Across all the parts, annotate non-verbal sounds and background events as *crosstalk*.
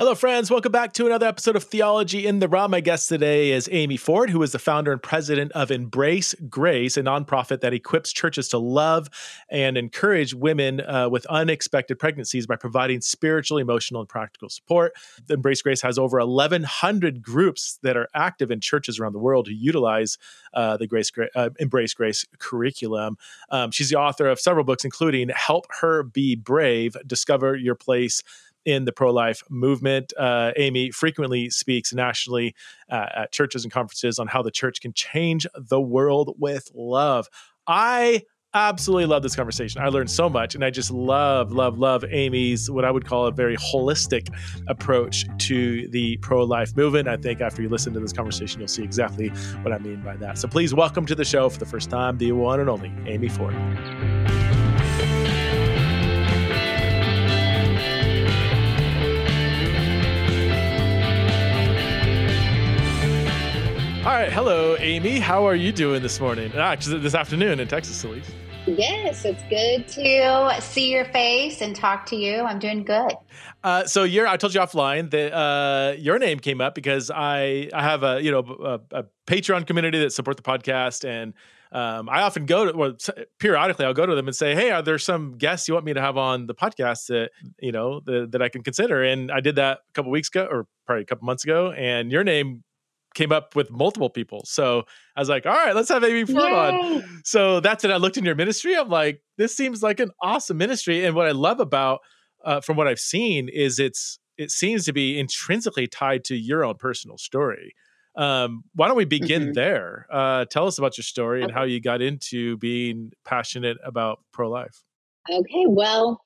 Hello, friends. Welcome back to another episode of Theology in the Raw. My guest today is Amy Ford, who is the founder and president of Embrace Grace, a nonprofit that equips churches to love and encourage women uh, with unexpected pregnancies by providing spiritual, emotional, and practical support. Embrace Grace has over 1,100 groups that are active in churches around the world who utilize uh, the Grace uh, Embrace Grace curriculum. Um, she's the author of several books, including Help Her Be Brave, Discover Your Place in the pro life movement. Uh, Amy frequently speaks nationally uh, at churches and conferences on how the church can change the world with love. I absolutely love this conversation. I learned so much, and I just love, love, love Amy's what I would call a very holistic approach to the pro life movement. I think after you listen to this conversation, you'll see exactly what I mean by that. So please welcome to the show for the first time, the one and only Amy Ford. All right. Hello, Amy. How are you doing this morning? Ah, this afternoon in Texas, at least. Yes, it's good to see your face and talk to you. I'm doing good. Uh, so your, I told you offline that uh, your name came up because I I have a you know a, a Patreon community that support the podcast, and um, I often go to well periodically I'll go to them and say, hey, are there some guests you want me to have on the podcast that you know the, that I can consider? And I did that a couple weeks ago, or probably a couple months ago, and your name came up with multiple people. So I was like, all right, let's have Amy Ford on. So that's it. I looked in your ministry. I'm like, this seems like an awesome ministry. And what I love about, uh, from what I've seen, is it's it seems to be intrinsically tied to your own personal story. Um, why don't we begin mm-hmm. there? Uh, tell us about your story and how you got into being passionate about pro life. Okay, well,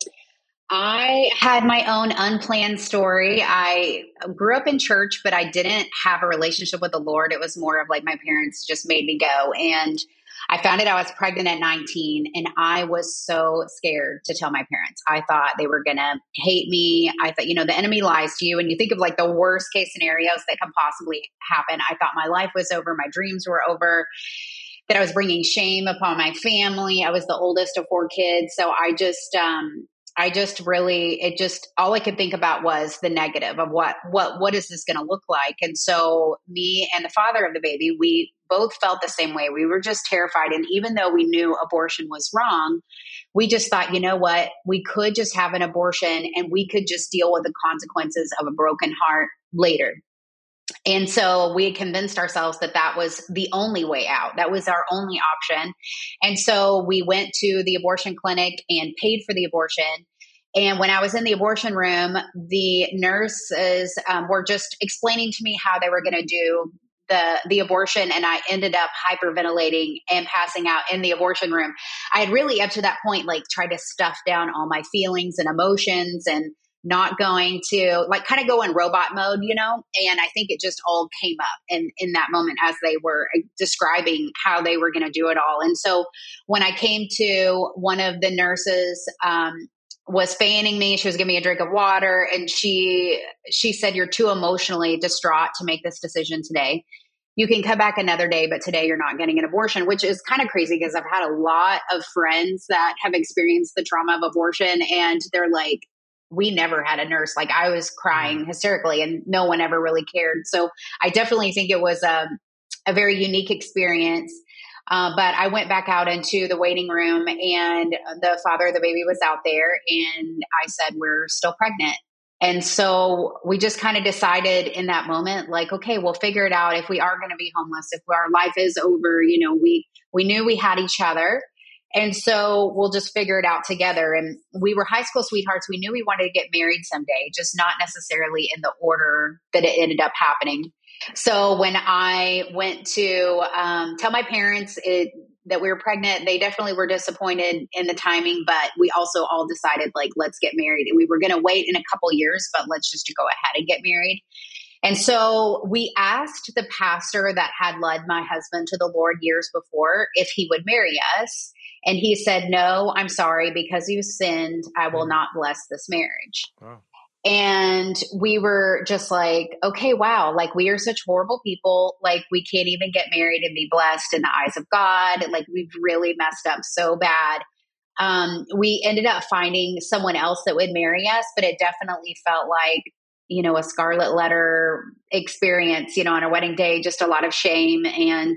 I had my own unplanned story. I grew up in church, but I didn't have a relationship with the Lord. It was more of like my parents just made me go. And I found out I was pregnant at 19 and I was so scared to tell my parents. I thought they were going to hate me. I thought, you know, the enemy lies to you and you think of like the worst case scenarios that can possibly happen. I thought my life was over, my dreams were over that I was bringing shame upon my family. I was the oldest of four kids. So I just, um, I just really it just all I could think about was the negative of what what what is this going to look like? And so me and the father of the baby we both felt the same way. We were just terrified. And even though we knew abortion was wrong we just thought you know what? We could just have an abortion and we could just deal with the consequences of a broken heart later and so we had convinced ourselves that that was the only way out. That was our only option. And so we went to the abortion clinic and paid for the abortion. And when I was in the abortion room, the nurses um, were just explaining to me how they were going to do the the abortion and I ended up hyperventilating and passing out in the abortion room. I had really up to that point like tried to stuff down all my feelings and emotions and not going to like kind of go in robot mode, you know? And I think it just all came up in, in that moment as they were uh, describing how they were going to do it all. And so when I came to one of the nurses, um, was fanning me she was giving me a drink of water and she she said you're too emotionally distraught to make this decision today you can come back another day, but today you're not getting an abortion, which is kind of crazy because I've had a lot of friends that have experienced the trauma of abortion and they're like, we never had a nurse. Like I was crying mm. hysterically and no one ever really cared. So I definitely think it was a, a very unique experience. Uh, but I went back out into the waiting room and the father of the baby was out there and I said, we're still pregnant. And so we just kind of decided in that moment, like, okay, we'll figure it out. If we are going to be homeless, if our life is over, you know, we, we knew we had each other and so we'll just figure it out together. And we were high school sweethearts. We knew we wanted to get married someday, just not necessarily in the order that it ended up happening. So when I went to um, tell my parents it, that we were pregnant, they definitely were disappointed in the timing, but we also all decided like, let's get married. We were going to wait in a couple years, but let's just go ahead and get married. And so we asked the pastor that had led my husband to the Lord years before if he would marry us. And he said, No, I'm sorry, because you sinned, I will mm. not bless this marriage. Wow. And we were just like, okay, wow, like we are such horrible people. Like we can't even get married and be blessed in the eyes of God. Like we've really messed up so bad. Um, we ended up finding someone else that would marry us, but it definitely felt like you know, a scarlet letter experience, you know, on our wedding day, just a lot of shame. And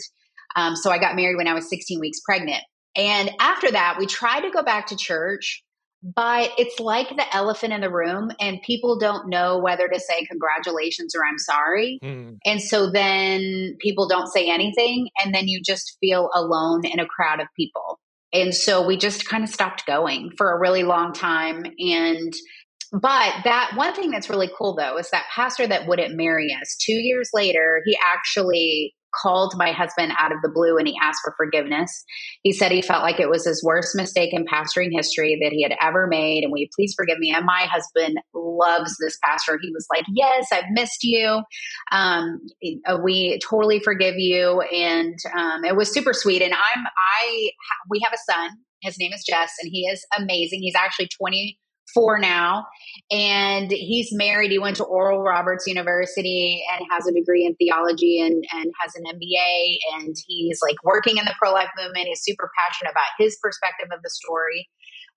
um, so I got married when I was 16 weeks pregnant. And after that, we tried to go back to church, but it's like the elephant in the room, and people don't know whether to say congratulations or I'm sorry. Mm. And so then people don't say anything, and then you just feel alone in a crowd of people. And so we just kind of stopped going for a really long time. And but that one thing that's really cool though is that pastor that wouldn't marry us two years later he actually called my husband out of the blue and he asked for forgiveness. He said he felt like it was his worst mistake in pastoring history that he had ever made. And will you please forgive me? And my husband loves this pastor. He was like, Yes, I've missed you. Um, we totally forgive you. And um, it was super sweet. And I'm, I, we have a son. His name is Jess, and he is amazing. He's actually 20 four now. And he's married. He went to Oral Roberts University and has a degree in theology and, and has an MBA. And he's like working in the pro life movement. He's super passionate about his perspective of the story.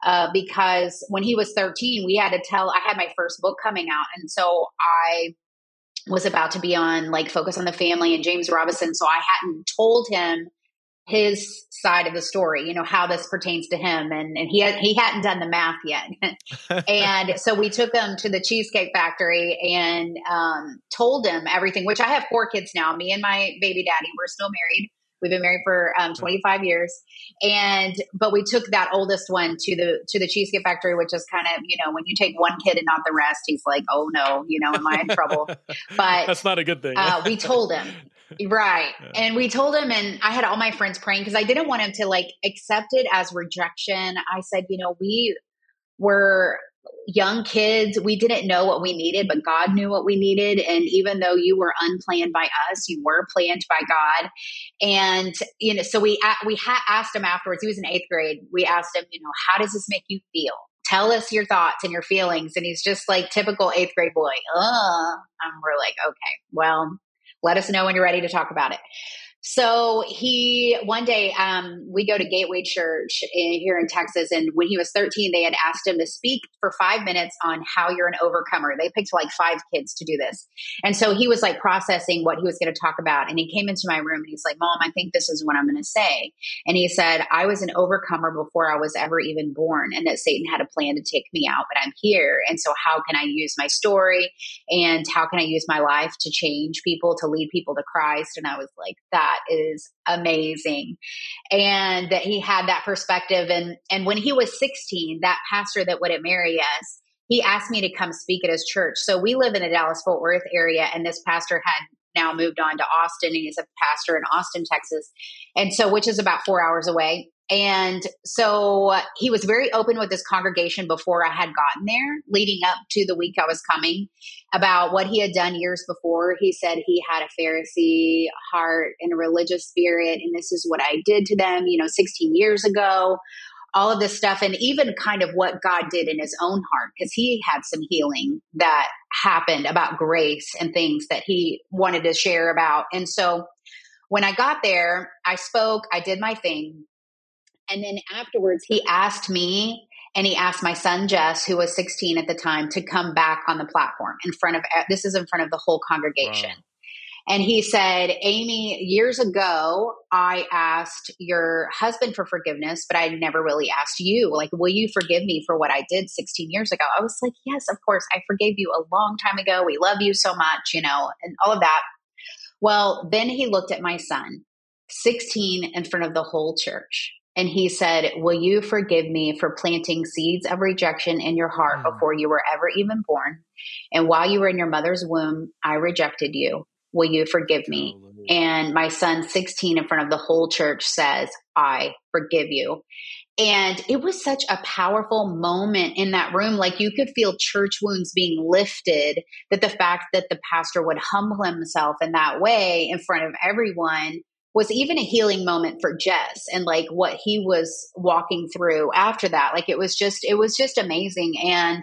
Uh, because when he was 13, we had to tell, I had my first book coming out. And so I was about to be on like Focus on the Family and James Robison. So I hadn't told him his side of the story, you know, how this pertains to him. And, and he, had, he hadn't done the math yet. *laughs* and so we took him to the Cheesecake Factory and um, told him everything, which I have four kids now. Me and my baby daddy, we're still married. We've been married for um, 25 years, and but we took that oldest one to the to the Cheesecake Factory, which is kind of you know when you take one kid and not the rest, he's like, oh no, you know, am I in trouble? *laughs* But that's not a good thing. uh, we told him, *laughs* right, yeah. and we told him, and I had all my friends praying because I didn't want him to like accept it as rejection. I said, you know, we were young kids, we didn't know what we needed, but God knew what we needed. And even though you were unplanned by us, you were planned by God. And you know, so we we ha- asked him afterwards. He was in eighth grade. We asked him, you know, how does this make you feel? Tell us your thoughts and your feelings. And he's just like typical eighth grade boy. Uh, and we're like, okay, well, let us know when you're ready to talk about it. So he one day um, we go to Gateway Church in, here in Texas, and when he was 13, they had asked him to speak for five minutes on how you're an overcomer. They picked like five kids to do this, and so he was like processing what he was going to talk about. And he came into my room and he's like, "Mom, I think this is what I'm going to say." And he said, "I was an overcomer before I was ever even born, and that Satan had a plan to take me out, but I'm here. And so how can I use my story and how can I use my life to change people, to lead people to Christ?" And I was like, "That." That is amazing. And that he had that perspective. And, and when he was 16, that pastor that wouldn't marry us, he asked me to come speak at his church. So we live in the Dallas Fort Worth area, and this pastor had now moved on to Austin, and he's a pastor in Austin, Texas. And so, which is about four hours away. And so uh, he was very open with his congregation before I had gotten there, leading up to the week I was coming, about what he had done years before. He said he had a Pharisee heart and a religious spirit, and this is what I did to them, you know, 16 years ago. All of this stuff, and even kind of what God did in his own heart, because he had some healing that happened about grace and things that he wanted to share about. And so when I got there, I spoke, I did my thing, and then afterwards, he asked me and he asked my son Jess, who was 16 at the time, to come back on the platform in front of this is in front of the whole congregation. Wow. And he said, Amy, years ago, I asked your husband for forgiveness, but I never really asked you. Like, will you forgive me for what I did 16 years ago? I was like, yes, of course. I forgave you a long time ago. We love you so much, you know, and all of that. Well, then he looked at my son, 16 in front of the whole church. And he said, Will you forgive me for planting seeds of rejection in your heart mm. before you were ever even born? And while you were in your mother's womb, I rejected you. Will you forgive me? Hallelujah. And my son, 16, in front of the whole church, says, I forgive you. And it was such a powerful moment in that room. Like you could feel church wounds being lifted, that the fact that the pastor would humble himself in that way in front of everyone was even a healing moment for Jess and like what he was walking through after that. Like it was just, it was just amazing. And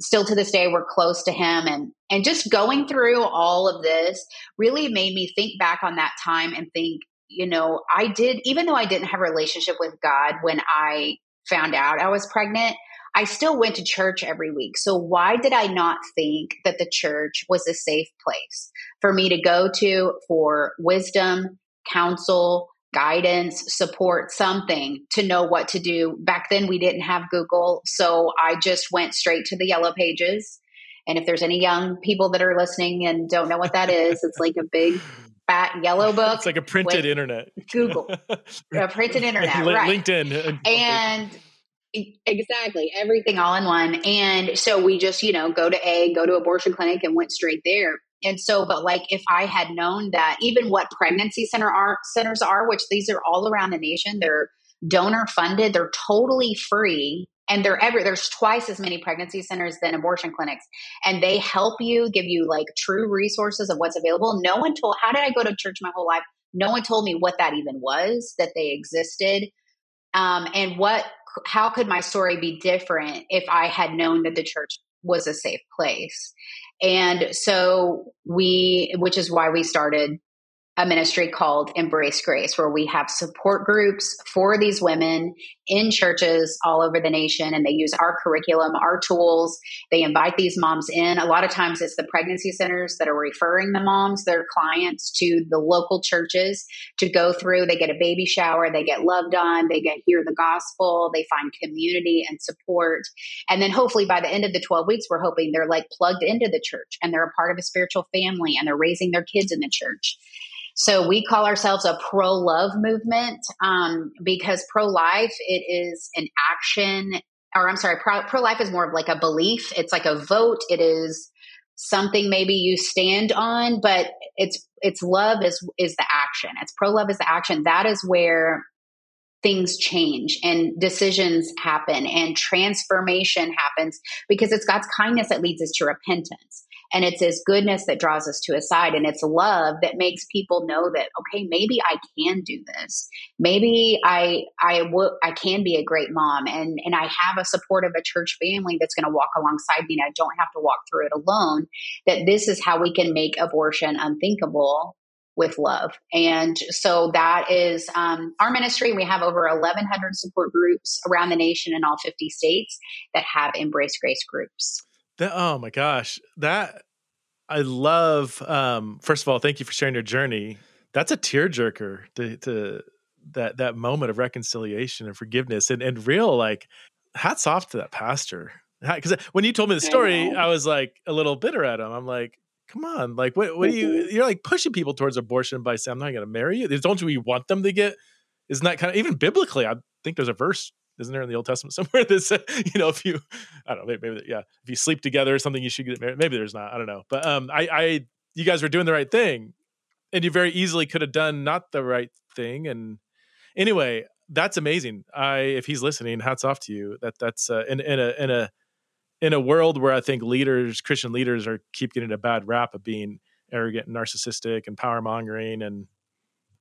still to this day, we're close to him. And, and just going through all of this really made me think back on that time and think, you know, I did, even though I didn't have a relationship with God when I found out I was pregnant, I still went to church every week. So why did I not think that the church was a safe place for me to go to for wisdom, counsel, guidance, support, something to know what to do. Back then, we didn't have Google. So I just went straight to the yellow pages. And if there's any young people that are listening and don't know what that is, it's like a big fat yellow *laughs* book. It's like a printed internet. Google. *laughs* a printed internet, right. LinkedIn. And exactly everything all in one. And so we just, you know, go to A, go to abortion clinic and went straight there. And so, but like if I had known that even what pregnancy center are centers are, which these are all around the nation, they're donor funded, they're totally free. And they're ever there's twice as many pregnancy centers than abortion clinics. And they help you, give you like true resources of what's available. No one told how did I go to church my whole life? No one told me what that even was, that they existed. Um, and what how could my story be different if I had known that the church was a safe place? And so we, which is why we started a ministry called Embrace Grace, where we have support groups for these women in churches all over the nation. And they use our curriculum, our tools. They invite these moms in. A lot of times it's the pregnancy centers that are referring the moms, their clients, to the local churches to go through. They get a baby shower, they get loved on, they get hear the gospel, they find community and support. And then hopefully by the end of the 12 weeks, we're hoping they're like plugged into the church and they're a part of a spiritual family and they're raising their kids in the church. So we call ourselves a pro love movement um, because pro life it is an action, or I'm sorry, pro life is more of like a belief. It's like a vote. It is something maybe you stand on, but it's it's love is is the action. It's pro love is the action. That is where things change and decisions happen and transformation happens because it's God's kindness that leads us to repentance. And it's his goodness that draws us to his side. And it's love that makes people know that, okay, maybe I can do this. Maybe I, I will, I can be a great mom and, and I have a support of a church family that's going to walk alongside me and I don't have to walk through it alone. That this is how we can make abortion unthinkable with love. And so that is um, our ministry. We have over 1,100 support groups around the nation in all 50 states that have Embrace Grace groups. That, oh my gosh, that I love. Um, first of all, thank you for sharing your journey. That's a tearjerker to, to that that moment of reconciliation and forgiveness and, and real like hats off to that pastor because when you told me the story I, I, was like a little bitter at him i'm like come on like what, what do you mm-hmm. you're like pushing people towards abortion by saying i'm not going to marry you don't you want them to get isn't that kind of even biblically i think there's a verse isn't there in the Old Testament *laughs* somewhere says, you know, if you, I don't know, maybe, maybe, yeah, if you sleep together or something, you should get married. Maybe there's not. I don't know. But um, I, I, you guys were doing the right thing, and you very easily could have done not the right thing. And anyway, that's amazing. I, if he's listening, hats off to you. That that's uh, in in a in a in a world where I think leaders, Christian leaders, are keep getting a bad rap of being arrogant and narcissistic and power mongering and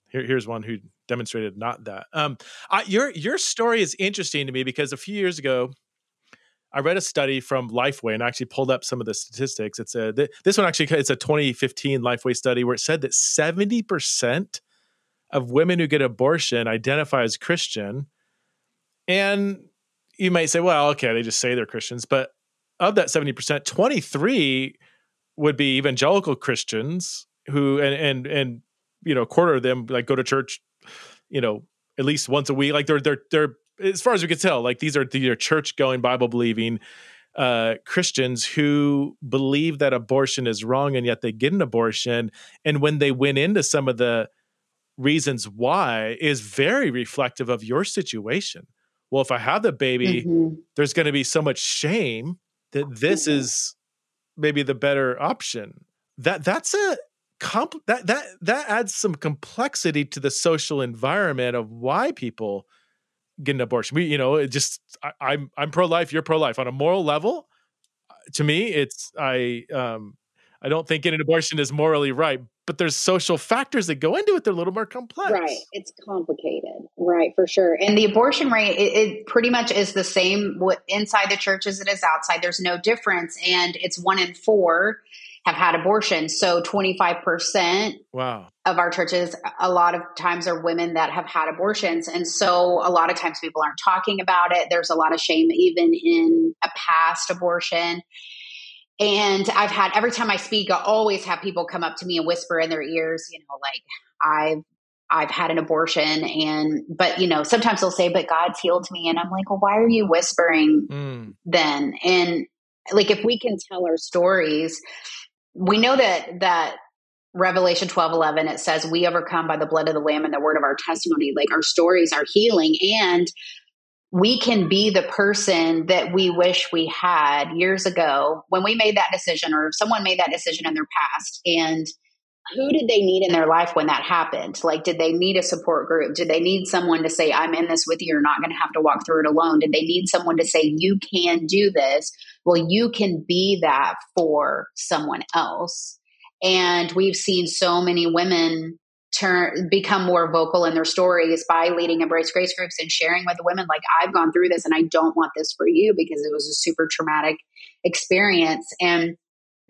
here, here's one who demonstrated not that. Um, I, your your story is interesting to me because a few years ago, I read a study from Lifeway and I actually pulled up some of the statistics. It's a th- this one actually it's a 2015 Lifeway study where it said that 70 percent of women who get abortion identify as Christian, and you might say, well, okay, they just say they're Christians, but of that 70 percent, 23 would be evangelical Christians who and and and you know, a quarter of them like go to church, you know, at least once a week. Like they're they're they're as far as we can tell, like these are these are church going, Bible believing uh, Christians who believe that abortion is wrong, and yet they get an abortion. And when they went into some of the reasons why, is very reflective of your situation. Well, if I have the baby, mm-hmm. there's going to be so much shame that this mm-hmm. is maybe the better option. That that's a that that that adds some complexity to the social environment of why people get an abortion. We, you know, it just I, I'm I'm pro life. You're pro life on a moral level. Uh, to me, it's I um I don't think getting an abortion is morally right, but there's social factors that go into it. They're a little more complex. Right. It's complicated. Right, for sure. And the abortion rate, it, it, pretty much is the same inside the church as it is outside. There's no difference. And it's one in four have had abortions. So 25% wow. of our churches, a lot of times are women that have had abortions. And so a lot of times people aren't talking about it. There's a lot of shame even in a past abortion. And I've had every time I speak, I always have people come up to me and whisper in their ears, you know, like I've I've had an abortion and but you know, sometimes they'll say, but God's healed me. And I'm like, well, why are you whispering mm. then? And like if we can tell our stories, we know that that Revelation 12 11, it says, We overcome by the blood of the Lamb and the word of our testimony. Like our stories are healing. And we can be the person that we wish we had years ago when we made that decision or if someone made that decision in their past and who did they need in their life when that happened like did they need a support group did they need someone to say i'm in this with you you're not going to have to walk through it alone did they need someone to say you can do this well you can be that for someone else and we've seen so many women turn become more vocal in their stories by leading embrace grace groups and sharing with the women like i've gone through this and i don't want this for you because it was a super traumatic experience and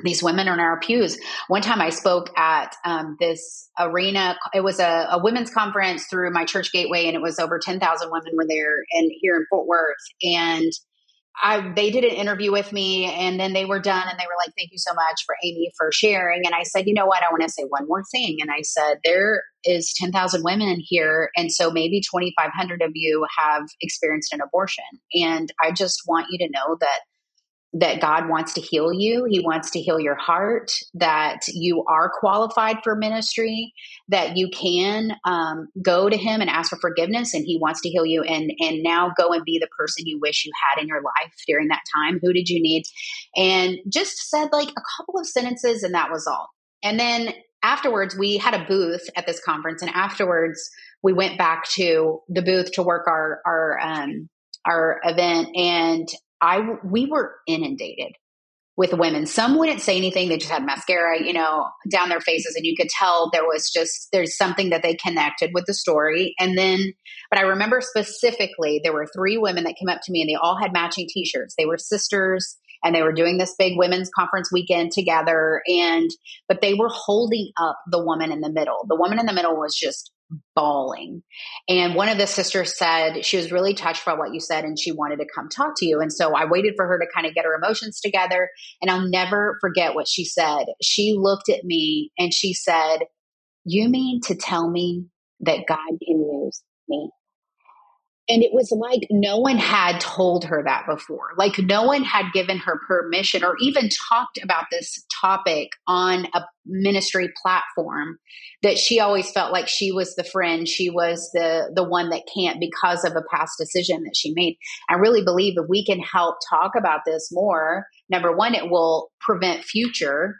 these women are in our pews. One time I spoke at um, this arena. It was a, a, women's conference through my church gateway, and it was over 10,000 women were there and here in Fort Worth. And I they did an interview with me and then they were done and they were like, Thank you so much for Amy for sharing. And I said, you know what, I want to say one more thing. And I said, There is ten thousand women in here, and so maybe twenty five hundred of you have experienced an abortion. And I just want you to know that that God wants to heal you. He wants to heal your heart, that you are qualified for ministry, that you can um, go to Him and ask for forgiveness, and He wants to heal you. And and now go and be the person you wish you had in your life during that time. Who did you need? And just said like a couple of sentences, and that was all. And then afterwards, we had a booth at this conference, and afterwards, we went back to the booth to work our our um, our event and I we were inundated with women. Some wouldn't say anything; they just had mascara, you know, down their faces, and you could tell there was just there's something that they connected with the story. And then, but I remember specifically there were three women that came up to me, and they all had matching T-shirts. They were sisters. And they were doing this big women's conference weekend together. And, but they were holding up the woman in the middle. The woman in the middle was just bawling. And one of the sisters said she was really touched by what you said and she wanted to come talk to you. And so I waited for her to kind of get her emotions together. And I'll never forget what she said. She looked at me and she said, You mean to tell me that God can use me? And it was like no one had told her that before. Like no one had given her permission or even talked about this topic on a ministry platform that she always felt like she was the friend, she was the the one that can't because of a past decision that she made. I really believe if we can help talk about this more, number one, it will prevent future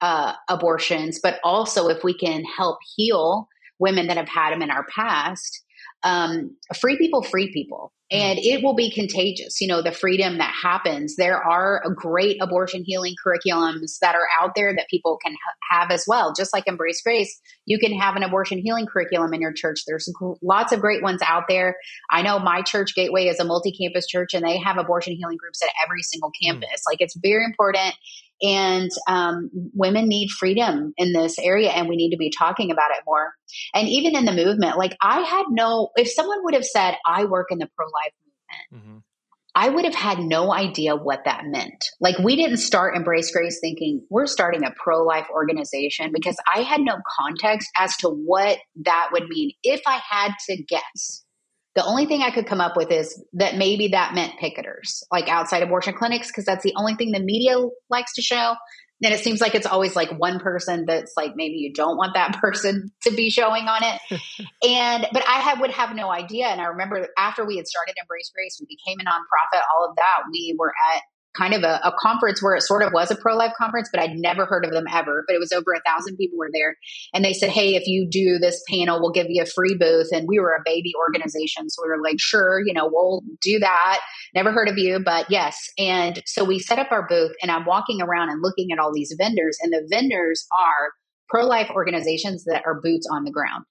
uh, abortions, but also if we can help heal women that have had them in our past um, free people free people. Hmm. and it will be contagious. You know the freedom that happens. There are great abortion healing curriculums that are out there that people can ha- have as well. Just like embrace grace you can have an abortion healing curriculum in your church. There's g- lots of great ones out there. I know my church gateway is a multi-campus church and they have abortion healing groups at every single campus. Mm. like it's very important and um, women need freedom in this area, and we need to be talking about it more. And even in the movement, like I had no, if someone would have said, I work in the pro life movement, mm-hmm. I would have had no idea what that meant. Like, we didn't start Embrace Grace thinking we're starting a pro life organization because I had no context as to what that would mean if I had to guess. The only thing I could come up with is that maybe that meant picketers, like outside abortion clinics, because that's the only thing the media likes to show. And it seems like it's always like one person that's like maybe you don't want that *laughs* person to be showing on it. *laughs* and but I had, would have no idea. And I remember after we had started Embrace Grace, we became a nonprofit. All of that, we were at kind of a, a, conference where it sort of was a pro life conference, but I'd never heard of them ever. But it was over a thousand people were there. And they said, Hey, if you do this panel, we'll give you a free booth. And we were a baby organization. So we were like, Sure, you know, we'll do that. Never heard of you, but yes. And so we set up our booth and I'm walking around and looking at all these vendors, and the vendors are pro life organizations that are boots on the ground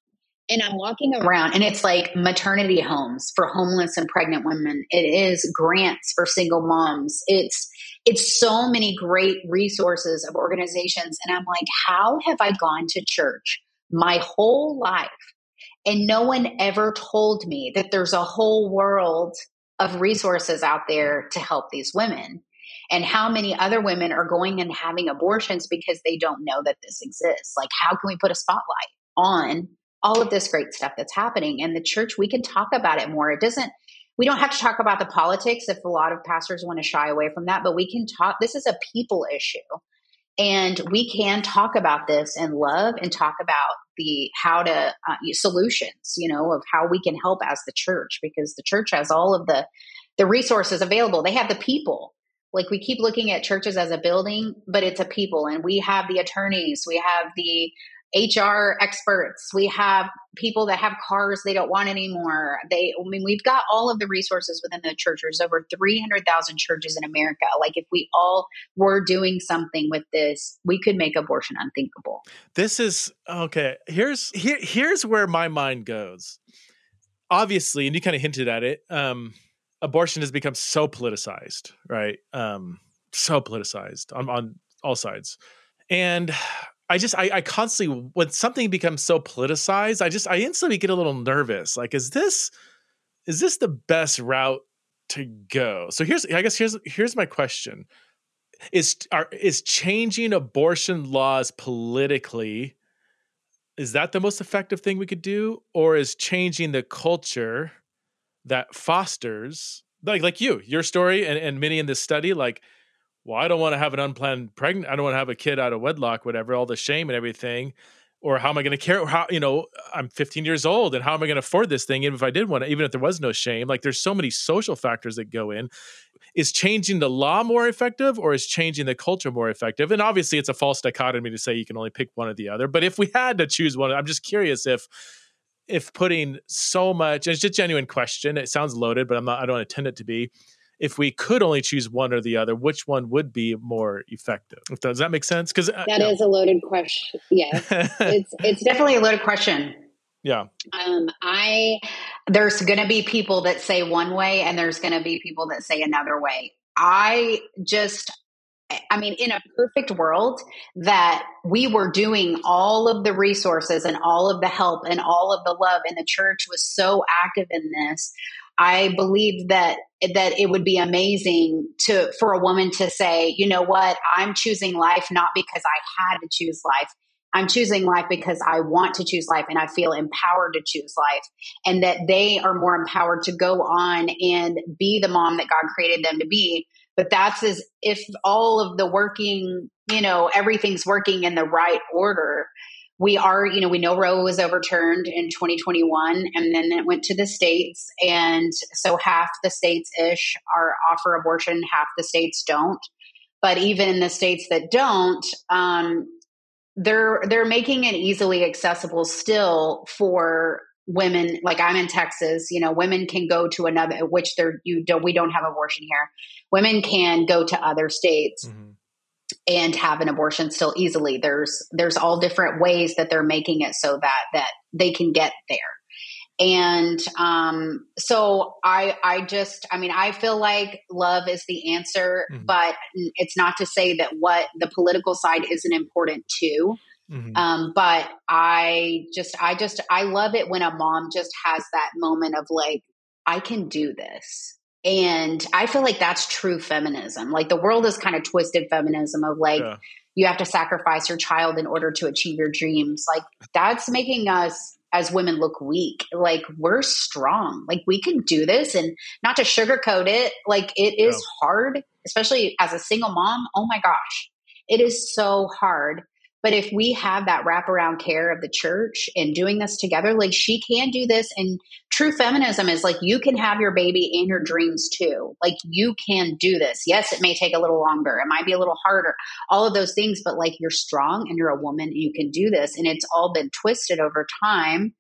and I'm walking around and it's like maternity homes for homeless and pregnant women. It is grants for single moms. It's it's so many great resources of organizations. And I'm like, how have I gone to church my whole life and no one ever told me that there's a whole world of resources out there to help these women? And how many other women are going and having abortions because they don't know that this exists? Like, how can we put a spotlight on all of this great stuff that's happening? And the church, we can talk about it more. It doesn't, we don't have to talk about the politics if a lot of pastors want to shy away from that, but we can talk. This is a people issue. And we can talk about this and love and talk about the how to uh, solutions, you know, of how we can help as the church because the church has all of the the resources available. They have the people. Like we keep looking at churches as a building, but it's a people, and we have the attorneys, we have the HR experts. We have people that have cars they don't want anymore. They, I mean, we've got all of the resources within the church. There's over 300,000 churches in America. Like, if we all were doing something with this, we could make abortion unthinkable. This is okay. Here's here, here's where my mind goes. Obviously, and you kind of hinted at it. Um, abortion has become so politicized, right? Um, so politicized on on all sides, and I just I, I constantly when something becomes so politicized, I just I instantly get a little nervous. Like, is this is this the best route to go? So here's I guess here's here's my question. Is are is changing abortion laws politically is that the most effective thing we could do or is changing the culture that fosters like like you your story and, and many in this study like well, I don't want to have an unplanned pregnant. I don't want to have a kid out of wedlock, whatever, all the shame and everything. Or how am I going to care? How, you know, I'm 15 years old and how am I going to afford this thing? Even if I did want to, even if there was no shame, like there's so many social factors that go in. Is changing the law more effective or is changing the culture more effective? And obviously, it's a false dichotomy to say you can only pick one or the other. But if we had to choose one, I'm just curious if if putting so much, it's just a genuine question. It sounds loaded, but I'm not. I don't intend it to be if we could only choose one or the other, which one would be more effective? Does that make sense? Because uh, that is a loaded question. Yes, *laughs* it's it's definitely a loaded question. Yeah. Um, I there's going to be people that say one way, and there's going to be people that say another way. I just I mean, in a perfect world, that we were doing all of the resources and all of the help and all of the love, and the church was so active in this. I believe that that it would be amazing to for a woman to say, you know what, I'm choosing life not because I had to choose life. I'm choosing life because I want to choose life and I feel empowered to choose life and that they are more empowered to go on and be the mom that God created them to be. But that's as if all of the working, you know, everything's working in the right order we are, you know, we know Roe was overturned in 2021 and then it went to the states. And so half the states ish are offer abortion, half the states don't. But even in the states that don't, um, they're they're making it easily accessible still for women like i'm in texas you know women can go to another which they're you don't we don't have abortion here women can go to other states mm-hmm and have an abortion still easily. There's there's all different ways that they're making it so that that they can get there. And um, so I I just I mean I feel like love is the answer, mm-hmm. but it's not to say that what the political side isn't important too. Mm-hmm. Um, but I just I just I love it when a mom just has that moment of like I can do this and I feel like that's true feminism. Like the world is kind of twisted feminism of like, yeah. you have to sacrifice your child in order to achieve your dreams. Like that's making us as women look weak. Like we're strong. Like we can do this and not to sugarcoat it. Like it is yeah. hard, especially as a single mom. Oh my gosh. It is so hard. But if we have that wraparound care of the church and doing this together, like she can do this. And true feminism is like you can have your baby and your dreams too. Like you can do this. Yes, it may take a little longer, it might be a little harder, all of those things, but like you're strong and you're a woman and you can do this. And it's all been twisted over time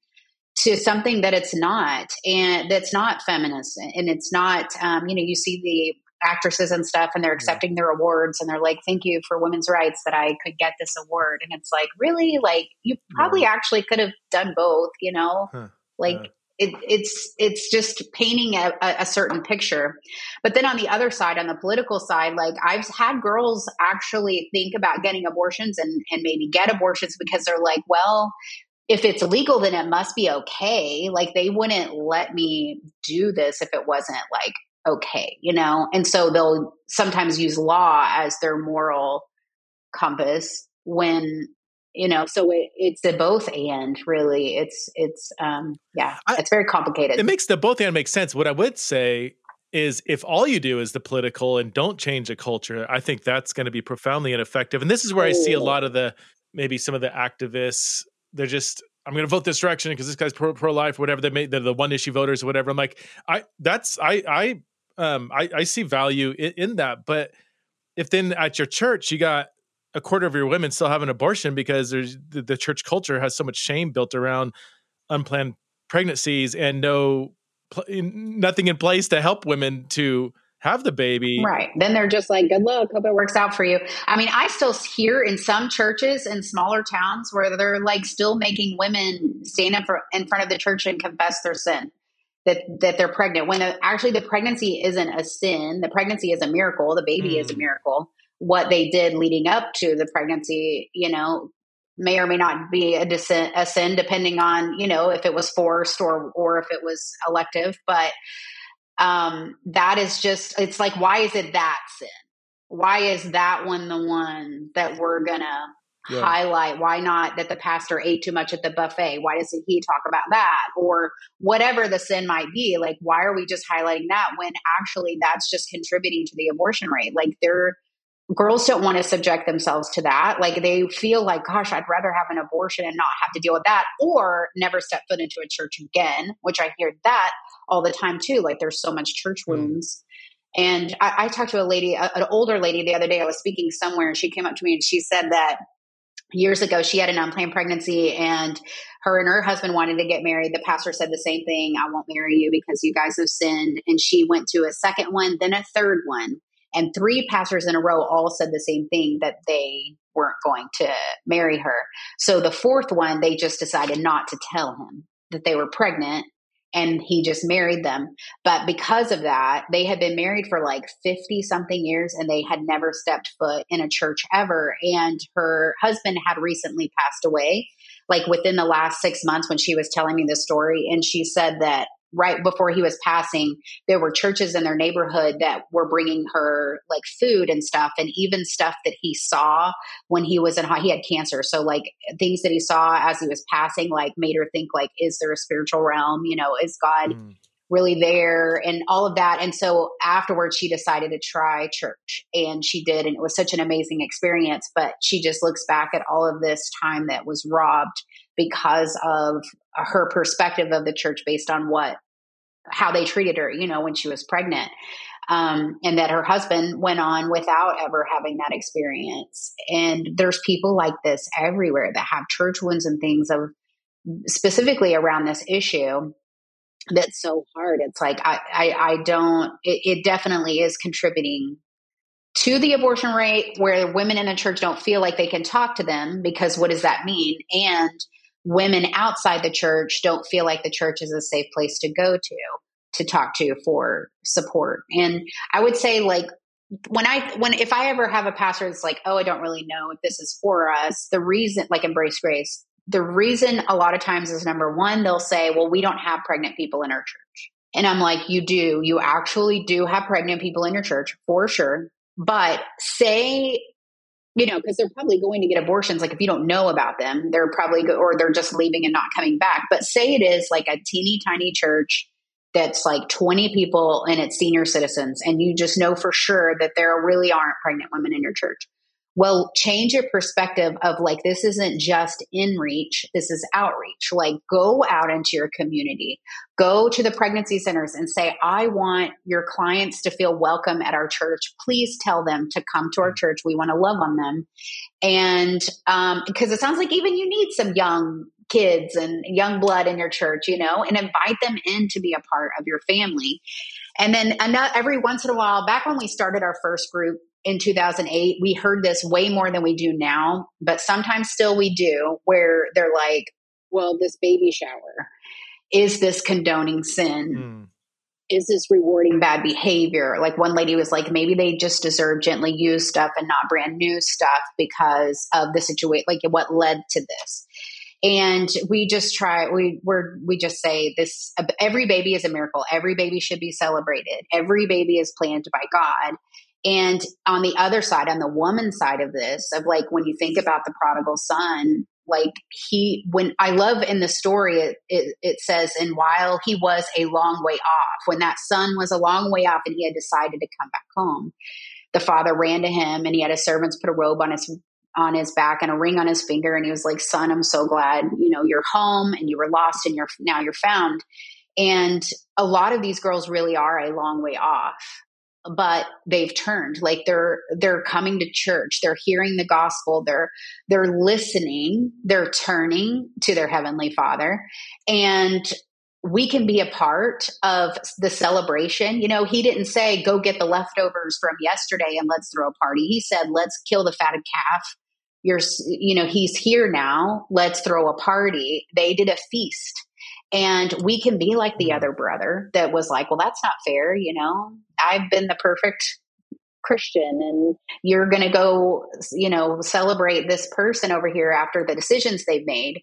to something that it's not and that's not feminist and it's not um, you know you see the actresses and stuff and they're accepting their awards and they're like thank you for women's rights that i could get this award and it's like really like you probably yeah. actually could have done both you know huh. like it, it's it's just painting a, a, certain picture. But then on the other side, on the political side, like I've had girls actually think about getting abortions and and maybe get abortions because they're like, well, if it's illegal, then it must be okay. Like they wouldn't let me do this if it wasn't like okay, you know? And so they'll sometimes use law as their moral compass when you know so it, it's the both and really. It's it's um yeah I, it's very complicated. It makes the both and make sense. What i would say is if all you do is the political and don't change the culture i think that's going to be profoundly ineffective. And this is where i see a lot of the maybe some of the activists they're just I'm going to vote this direction because this guy's pro pro life, whatever they made, they're the one issue voters, or whatever. I'm like, I that's I I um I, I see value in, in that, but if then at your church you got a quarter of your women still have an abortion because there's the, the church culture has so much shame built around unplanned pregnancies and no nothing in place to help women to have the baby. Right. Then they're just like, good luck. Hope it works out for you. I mean, I still hear in some churches in smaller towns where they're like still making women stand up for, in front of the church and confess their sin. That, that they're pregnant when the, actually the pregnancy isn't a sin the pregnancy is a miracle the baby mm. is a mm. miracle what they did leading up to the pregnancy, you know, may or may not be a, descent, a sin, depending on you know if it was forced or or if it was elective. But um, that is just it's like why is it that sin? Why is that one the one that we're gonna yeah. highlight? Why not that the pastor ate too much at the buffet? Why doesn't he talk about that? Or whatever the sin might be, like why are we just highlighting that when actually that's just contributing to the abortion rate? Like they're girls don't want to subject themselves to that. Like they feel like, gosh, I'd rather have an abortion and not have to deal with that or never step foot into a church again, which I hear that all the time too. Like there's so much church hmm. wounds. Mm. And I, I, talked to a lady, a, an older lady the other day. I was speaking somewhere and she came up to me and she said that years ago she had an unplanned pregnancy and her and her husband wanted to get married. The pastor said the same thing I won't marry you because you guys have sinned. And she went to a second one, then a third one. And three pastors in a row all said the same thing that they weren't going to marry her. So the fourth one, they just decided not to tell him that they were pregnant and he just married them. But because of that, they had been married for like 50 something years and they had never stepped foot in a church ever. And her husband had recently passed away, like within the last six months when she was telling me this story. And she said that right before he was passing, there were churches in their neighborhood that were bringing her like food and stuff, and even stuff that he saw when he was in he had cancer. So like things that he saw as he was passing, like made her think like, is there a spiritual realm? You know, is God? Mm. Really there and all of that. And so afterwards, she decided to try church and she did. And it was such an amazing experience. But she just looks back at all of this time that was robbed because of her perspective of the church based on what how they treated her, you know, when she was pregnant. Um, and that her husband went on without ever having that experience. And there's people like this everywhere that have church wounds and things of specifically around this issue that's so hard. It's like I I, I don't. It, it definitely is contributing to the abortion rate where women in the church don't feel like they can talk to them because what does that mean? And women outside the church don't feel like the church is a safe place to go to to talk to for support. And I would say like when I when if I ever have a pastor that's like, "Oh, I don't really know if this is for us." The reason like embrace grace, the reason a lot of times is number 1, they'll say, "Well, we don't have pregnant people in our church." And I'm like, "You do. You actually do have pregnant people in your church for sure." But say you know, because they're probably going to get abortions. Like if you don't know about them, they're probably go- or they're just leaving and not coming back. But say it is like a teeny tiny church that's like 20 people and it's senior citizens, and you just know for sure that there really aren't pregnant women in your church. Well, change your perspective of like, this isn't just in reach, this is outreach. Like, go out into your community, go to the pregnancy centers and say, I want your clients to feel welcome at our church. Please tell them to come to our church. We want to love on them. And because um, it sounds like even you need some young kids and young blood in your church, you know, and invite them in to be a part of your family. And then another, every once in a while, back when we started our first group, in 2008, we heard this way more than we do now, but sometimes still we do, where they're like, well, this baby shower. is this condoning sin? Mm. Is this rewarding bad behavior? Like one lady was like, maybe they just deserve gently used stuff and not brand new stuff because of the situation, like what led to this and we just try we we're we just say this every baby is a miracle every baby should be celebrated every baby is planned by god and on the other side on the woman side of this of like when you think about the prodigal son like he when i love in the story it, it, it says and while he was a long way off when that son was a long way off and he had decided to come back home the father ran to him and he had his servants put a robe on his on his back and a ring on his finger and he was like son i'm so glad you know you're home and you were lost and you're now you're found. And a lot of these girls really are a long way off but they've turned. Like they're they're coming to church. They're hearing the gospel. They're they're listening. They're turning to their heavenly father. And we can be a part of the celebration. You know, he didn't say, go get the leftovers from yesterday and let's throw a party. He said, let's kill the fatted calf. You're you know he's here now. Let's throw a party. They did a feast. And we can be like the mm-hmm. other brother that was like well that's not fair you know i've been the perfect christian and you're going to go you know celebrate this person over here after the decisions they've made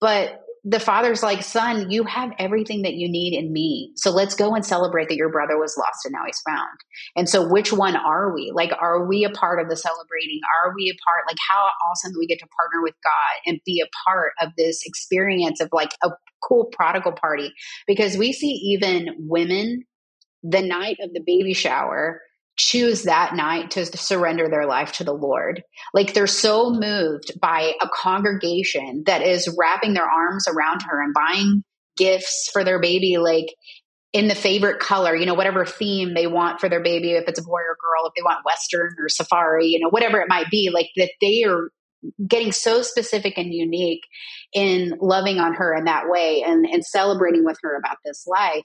but the father's like, son, you have everything that you need in me. So let's go and celebrate that your brother was lost and now he's found. And so, which one are we? Like, are we a part of the celebrating? Are we a part? Like, how awesome that we get to partner with God and be a part of this experience of like a cool prodigal party? Because we see even women the night of the baby shower choose that night to surrender their life to the Lord. Like they're so moved by a congregation that is wrapping their arms around her and buying gifts for their baby, like in the favorite color, you know, whatever theme they want for their baby, if it's a boy or girl, if they want Western or safari, you know, whatever it might be, like that they are getting so specific and unique in loving on her in that way and, and celebrating with her about this life.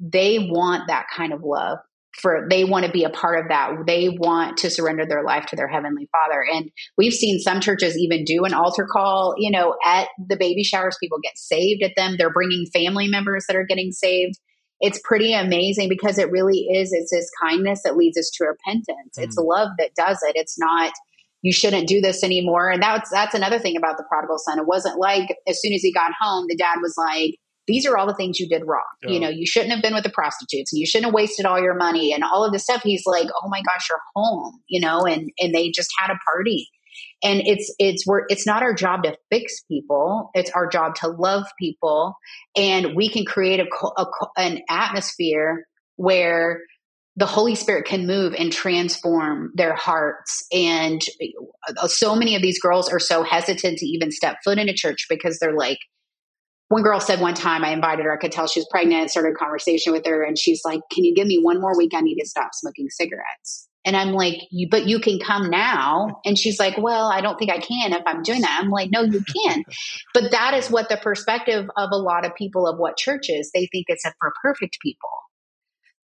They want that kind of love for they want to be a part of that. They want to surrender their life to their heavenly father. And we've seen some churches even do an altar call you know at the baby showers. People get saved at them. They're bringing family members that are getting saved. It's pretty amazing because it really is it's this kindness that leads us to repentance. Mm. it's love that does it. It's not you shouldn't do this anymore. And that's that's another thing about the prodigal son. It wasn't like as soon as he got home the dad was like these are all the things you did wrong. Yeah. You know, you shouldn't have been with the prostitutes and you shouldn't have wasted all your money and all of this stuff. He's like, oh my gosh, you're home, you know, and, and they just had a party. And it's, it's, we're, it's not our job to fix people. It's our job to love people. And we can create a, a an atmosphere where the Holy Spirit can move and transform their hearts. And uh, so many of these girls are so hesitant to even step foot in a church because they're like, one girl said one time I invited her, I could tell she was pregnant, started a conversation with her, and she's like, Can you give me one more week? I need to stop smoking cigarettes. And I'm like, you, but you can come now. And she's like, well, I don't think I can if I'm doing that. I'm like, no, you can. but that is what the perspective of a lot of people of what church is. They think it's for perfect people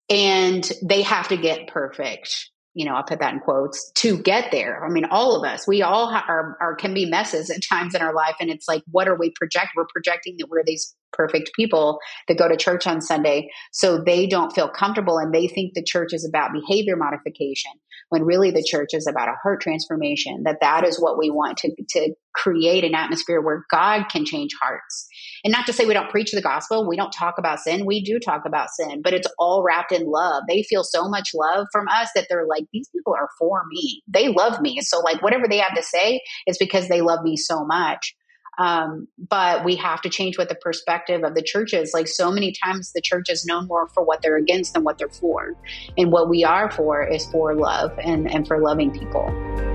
and they have to get perfect you know, I'll put that in quotes to get there. I mean, all of us, we all are, are, can be messes at times in our life. And it's like, what are we project? We're projecting that we're these perfect people that go to church on Sunday. So they don't feel comfortable and they think the church is about behavior modification when really the church is about a heart transformation, that that is what we want to, to create an atmosphere where God can change hearts. And not to say we don't preach the gospel, we don't talk about sin. We do talk about sin, but it's all wrapped in love. They feel so much love from us that they're like, these people are for me. They love me. So, like, whatever they have to say is because they love me so much. Um, but we have to change what the perspective of the church is. Like so many times, the church is known more for what they're against than what they're for. And what we are for is for love and, and for loving people.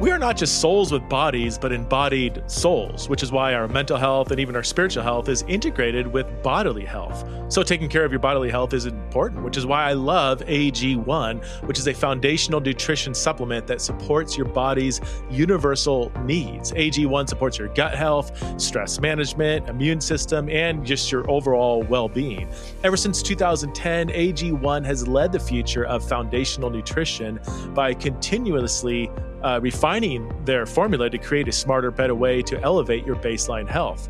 We are not just souls with bodies, but embodied souls, which is why our mental health and even our spiritual health is integrated with bodily health. So, taking care of your bodily health is important, which is why I love AG1, which is a foundational nutrition supplement that supports your body's universal needs. AG1 supports your gut health, stress management, immune system, and just your overall well being. Ever since 2010, AG1 has led the future of foundational nutrition by continuously uh, refining their formula to create a smarter, better way to elevate your baseline health.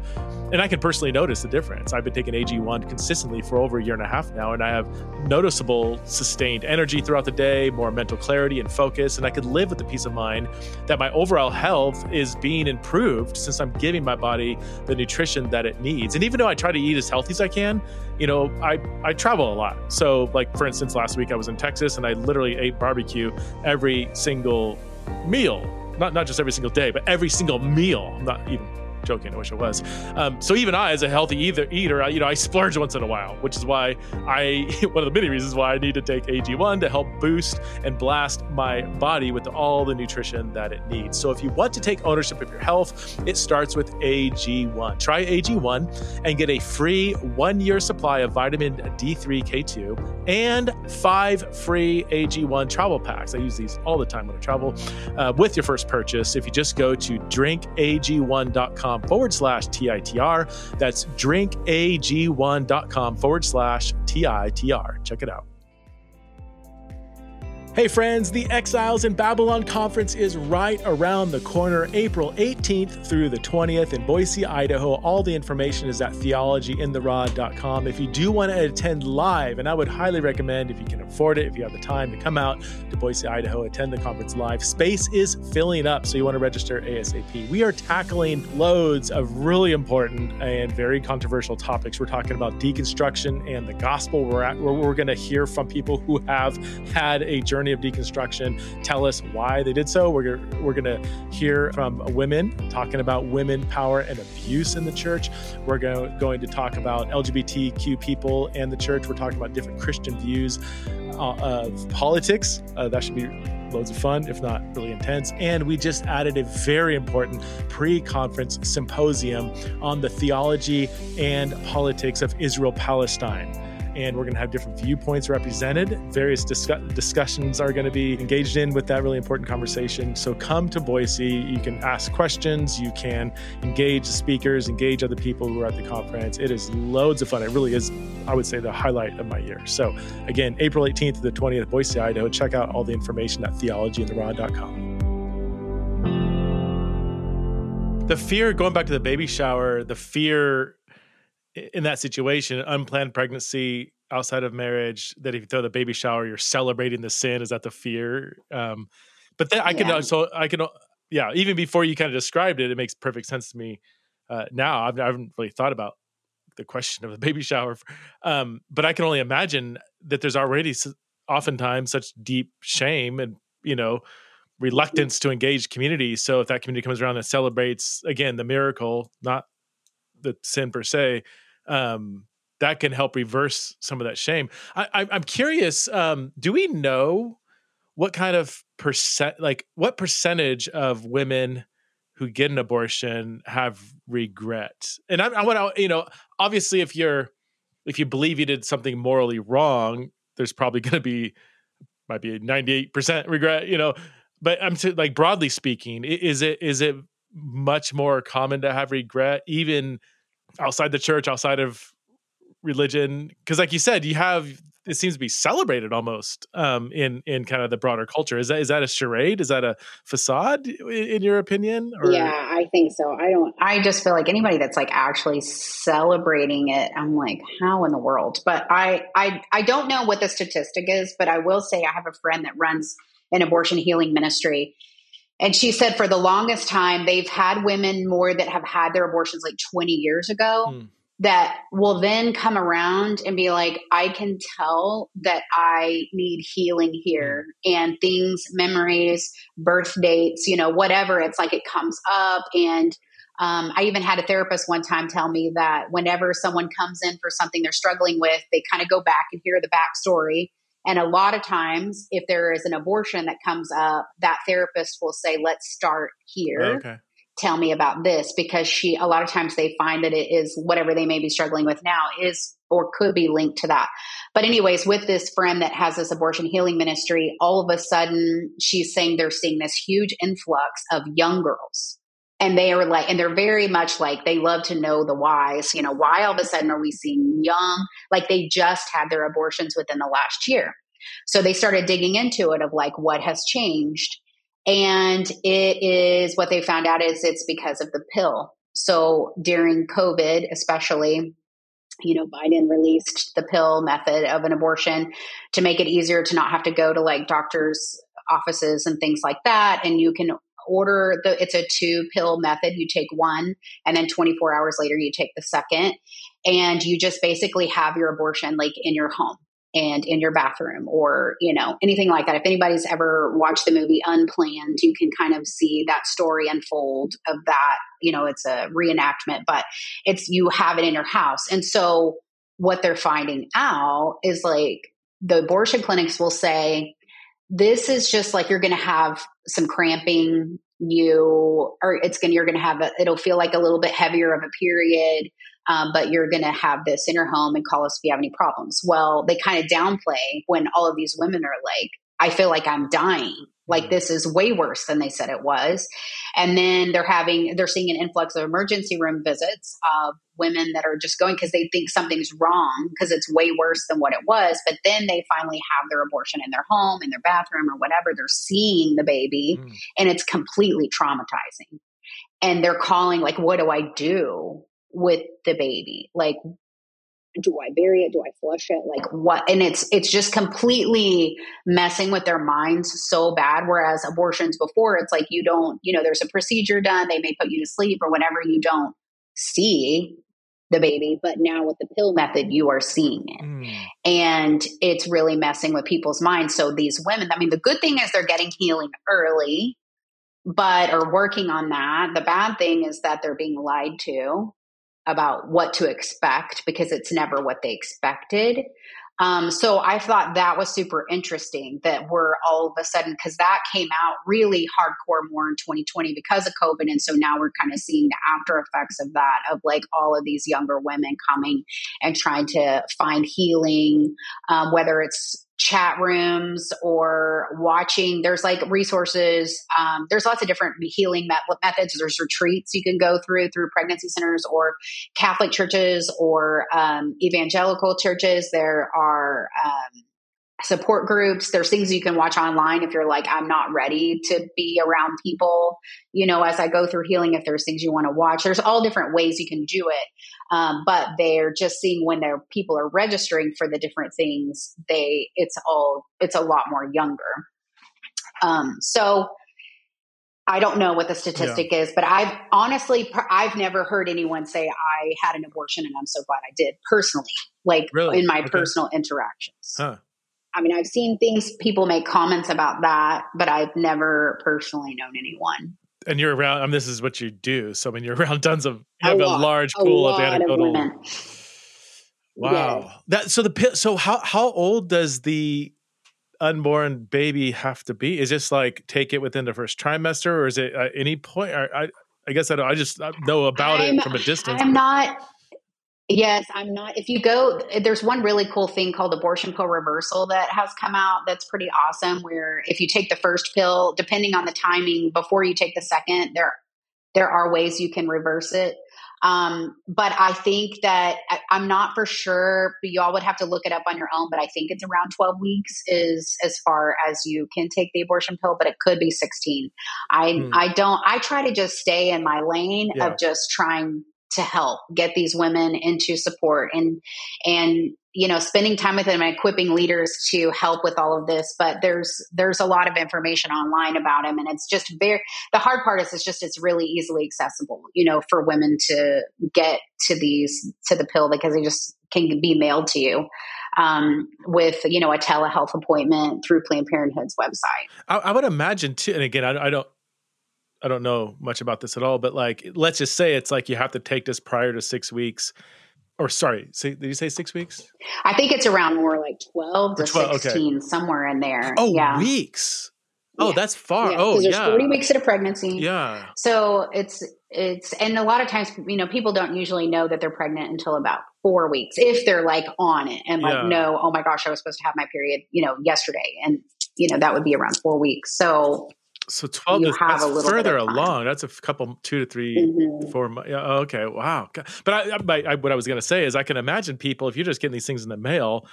And I can personally notice the difference. I've been taking AG1 consistently for over a year and a half now, and I have noticeable sustained energy throughout the day, more mental clarity and focus, and I could live with the peace of mind that my overall health is being improved since I'm giving my body the nutrition that it needs. And even though I try to eat as healthy as I can, you know, I, I travel a lot. So, like, for instance, last week I was in Texas and I literally ate barbecue every single meal. Not, not just every single day, but every single meal. Not even joking. I wish I was. Um, so even I, as a healthy either, eater, I, you know, I splurge once in a while, which is why I *laughs* one of the many reasons why I need to take AG1 to help boost and blast my body with all the nutrition that it needs. So if you want to take ownership of your health, it starts with AG1. Try AG1 and get a free one-year supply of vitamin D3, K2, and five free AG1 travel packs. I use these all the time when I travel uh, with your first purchase. If you just go to drinkag1.com drinkag1.com forward slash TITR. That's drinkag1.com forward slash TITR. Check it out. Hey friends, the Exiles in Babylon conference is right around the corner, April 18th through the 20th in Boise, Idaho. All the information is at theologyintheraw.com. If you do want to attend live, and I would highly recommend if you can afford it, if you have the time to come out to Boise, Idaho, attend the conference live. Space is filling up, so you want to register ASAP. We are tackling loads of really important and very controversial topics. We're talking about deconstruction and the gospel. We're at where we're going to hear from people who have had a journey journey of deconstruction, tell us why they did so. We're, we're going to hear from women talking about women power and abuse in the church. We're go, going to talk about LGBTQ people and the church. We're talking about different Christian views uh, of politics. Uh, that should be loads of fun, if not really intense. And we just added a very important pre conference symposium on the theology and politics of Israel Palestine and we're going to have different viewpoints represented. Various discussions are going to be engaged in with that really important conversation. So come to Boise. You can ask questions, you can engage the speakers, engage other people who are at the conference. It is loads of fun. It really is, I would say, the highlight of my year. So again, April 18th to the 20th, Boise, Idaho. Check out all the information at theologyintheraw.com. The fear, going back to the baby shower, the fear in that situation, unplanned pregnancy outside of marriage, that if you throw the baby shower, you're celebrating the sin. Is that the fear? Um, but then I can, yeah. so I can, yeah, even before you kind of described it, it makes perfect sense to me uh, now. I've, I haven't really thought about the question of the *laughs* baby shower, um, but I can only imagine that there's already oftentimes such deep shame and, you know, reluctance to engage community. So if that community comes around and celebrates again the miracle, not the sin per se, um, that can help reverse some of that shame. I, am curious. Um, do we know what kind of percent, like what percentage of women who get an abortion have regret? And I, I want to, you know, obviously, if you're if you believe you did something morally wrong, there's probably going to be might be 98% regret, you know. But I'm to, like broadly speaking, is it is it much more common to have regret even outside the church, outside of religion? Because, like you said, you have it seems to be celebrated almost um, in in kind of the broader culture. Is that is that a charade? Is that a facade, in, in your opinion? Or? Yeah, I think so. I don't. I just feel like anybody that's like actually celebrating it, I'm like, how in the world? But I I I don't know what the statistic is, but I will say I have a friend that runs an abortion healing ministry and she said for the longest time, they've had women more that have had their abortions like 20 years ago mm. that will then come around and be like, I can tell that I need healing here mm. and things, memories, birth dates, you know, whatever. It's like it comes up. And um, I even had a therapist one time tell me that whenever someone comes in for something they're struggling with, they kind of go back and hear the backstory and a lot of times, if there is an abortion that comes up, that therapist will say, let's start here. Okay. Tell me about this because she, a lot of times they find that it is whatever they may be struggling with now is or could be linked to that. But, anyways, with this friend that has this abortion healing ministry, all of a sudden she's saying they're seeing this huge influx of young girls and they are like and they're very much like they love to know the whys you know why all of a sudden are we seeing young like they just had their abortions within the last year so they started digging into it of like what has changed And it is what they found out is it's because of the pill. So during COVID, especially, you know, Biden released the pill method of an abortion to make it easier to not have to go to like doctors' offices and things like that. And you can order the it's a two pill method. You take one and then 24 hours later you take the second. And you just basically have your abortion like in your home and in your bathroom or you know anything like that. If anybody's ever watched the movie unplanned you can kind of see that story unfold of that you know it's a reenactment but it's you have it in your house. And so what they're finding out is like the abortion clinics will say this is just like you're going to have some cramping you or it's going to you're going to have a, it'll feel like a little bit heavier of a period um, but you're going to have this in your home and call us if you have any problems. Well, they kind of downplay when all of these women are like, I feel like I'm dying. Like mm-hmm. this is way worse than they said it was. And then they're having, they're seeing an influx of emergency room visits of women that are just going because they think something's wrong because it's way worse than what it was. But then they finally have their abortion in their home, in their bathroom, or whatever. They're seeing the baby mm. and it's completely traumatizing. And they're calling, like, what do I do? with the baby. Like, do I bury it? Do I flush it? Like what? And it's it's just completely messing with their minds so bad. Whereas abortions before, it's like you don't, you know, there's a procedure done. They may put you to sleep or whatever. You don't see the baby, but now with the pill method, you are seeing it. Mm. And it's really messing with people's minds. So these women, I mean, the good thing is they're getting healing early, but are working on that. The bad thing is that they're being lied to about what to expect because it's never what they expected. Um, so I thought that was super interesting that we're all of a sudden, because that came out really hardcore more in 2020 because of COVID. And so now we're kind of seeing the after effects of that, of like all of these younger women coming and trying to find healing, um, whether it's chat rooms or watching there's like resources um, there's lots of different healing methods there's retreats you can go through through pregnancy centers or catholic churches or um, evangelical churches there are um, support groups. There's things you can watch online if you're like, I'm not ready to be around people, you know, as I go through healing, if there's things you want to watch, there's all different ways you can do it. Um, but they're just seeing when their people are registering for the different things, they, it's all, it's a lot more younger. Um, so I don't know what the statistic yeah. is, but I've honestly, I've never heard anyone say I had an abortion and I'm so glad I did personally, like really? in my okay. personal interactions. Huh. I mean, I've seen things, people make comments about that, but I've never personally known anyone. And you're around, I mean, this is what you do. So, I mean, you're *laughs* around tons of, you have a, lot, a large pool a of anecdotal. Of wow. Yes. That, so the, so how, how old does the unborn baby have to be? Is this like take it within the first trimester or is it at any point? I, I, I guess I don't, I just know about I'm, it from a distance. I'm not, Yes, I'm not. If you go, there's one really cool thing called abortion pill reversal that has come out that's pretty awesome. Where if you take the first pill, depending on the timing before you take the second, there there are ways you can reverse it. Um, but I think that I, am not for sure. But y'all would have to look it up on your own. But I think it's around 12 weeks is as far as you can take the abortion pill. But it could be 16. I hmm. I don't. I try to just stay in my lane yeah. of just trying to help get these women into support and and you know spending time with them and equipping leaders to help with all of this but there's there's a lot of information online about them and it's just very the hard part is it's just it's really easily accessible you know for women to get to these to the pill because they just can be mailed to you um, with you know a telehealth appointment through Planned Parenthood's website. I, I would imagine too, and again, I, I, don't I don't know much about this at all, but like, let's just say it's like you have to take this prior to six weeks. Or sorry, say, did you say six weeks? I think it's around more like twelve to 12, sixteen, okay. somewhere in there. Oh, yeah. weeks. Oh, yeah. that's far. Yeah, oh, there's yeah. Forty weeks of a pregnancy. Yeah. So it's it's and a lot of times you know people don't usually know that they're pregnant until about four weeks if they're like on it and like yeah. no oh my gosh I was supposed to have my period you know yesterday and you know that would be around four weeks. So so 12 is that's further along. That's a couple, two to 3 mm-hmm. four months. Yeah, okay, wow. But I, I, I, what I was going to say is, I can imagine people if you're just getting these things in the mail,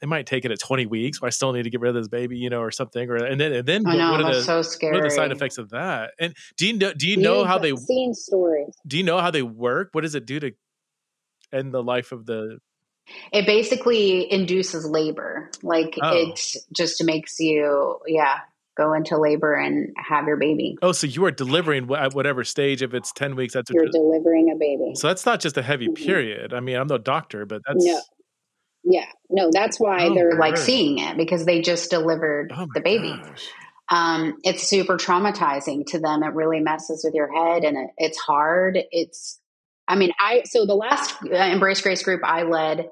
they might take it at 20 weeks. I still need to get rid of this baby, you know, or something. Or and then and then I know, what are the so scary. what are the side effects of that? And do you know do you know how they seen stories? do you know how they work? What does it do to end the life of the It basically induces labor. Like Oh. it just makes you, yeah, go into labor and have your baby. Oh, so you are delivering at whatever stage. If it's ten weeks, that's You're what, delivering a baby. so. That's not just a heavy Mhm. period. I mean, I'm no doctor, but that's No. Yeah, no, that's why Oh, they're Like seeing it because they just delivered oh the baby. um, it's super traumatizing to them. It really messes with your head and it, it's hard. It's, I mean, I, so the last uh, Embrace Grace group I led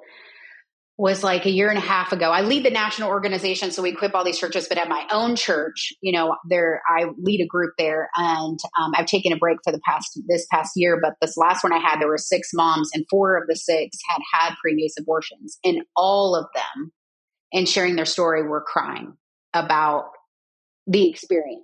was like a year and a half ago. I lead the national organization, so we equip all these churches, but at my own church, you know, there, I lead a group there and um, I've taken a break for the past, this past year, but this last one I had, there were six moms and four of the six had had previous abortions and all of them in sharing their story were crying about the experience.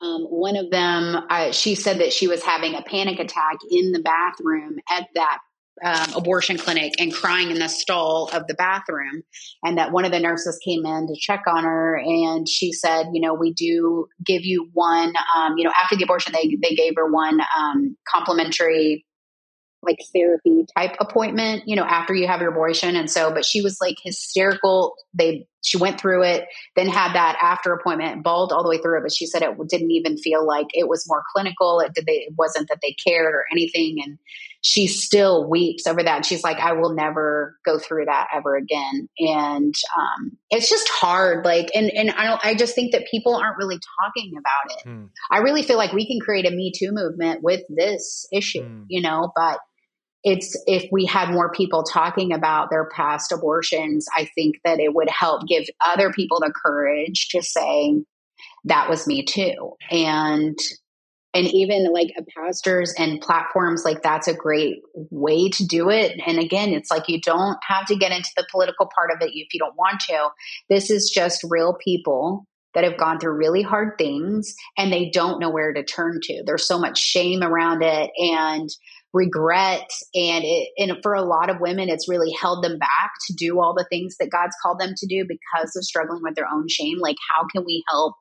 Um, one of them, she said that she was having a panic attack in the bathroom at that um, abortion clinic and crying in the stall of the bathroom. And that one of the nurses came in to check on her. And she said, you know, we do give you one, um, you know, after the abortion, they, they gave her one um, complimentary like therapy type appointment, you know, after you have your abortion. And so, but she was like hysterical. They, she went through it, then had that after appointment, bawled all the way through it. But she said it didn't even feel like it was more clinical. It did they, it wasn't that they cared or anything. And she still weeps over that. She's like, I will never go through that ever again. And, um, it's just hard. Like, and, and I don't, I just think that people aren't really talking about it. Hmm. I really feel like we can create a Me Too movement with this issue, Hmm. you know, but it's if we had more people talking about their past abortions, I think that it would help give other people the courage to say, that was me too. And and even like pastors and platforms like that's a great way to do it. And again it's like you don't have to get into the political part of it if you don't want to. This is just real people that have gone through really hard things and they don't know where to turn to. There's so much shame around it and regret. And it and for a lot of women it's really held them back to do all the things that God's called them to do because of struggling with their own shame. Like how can we help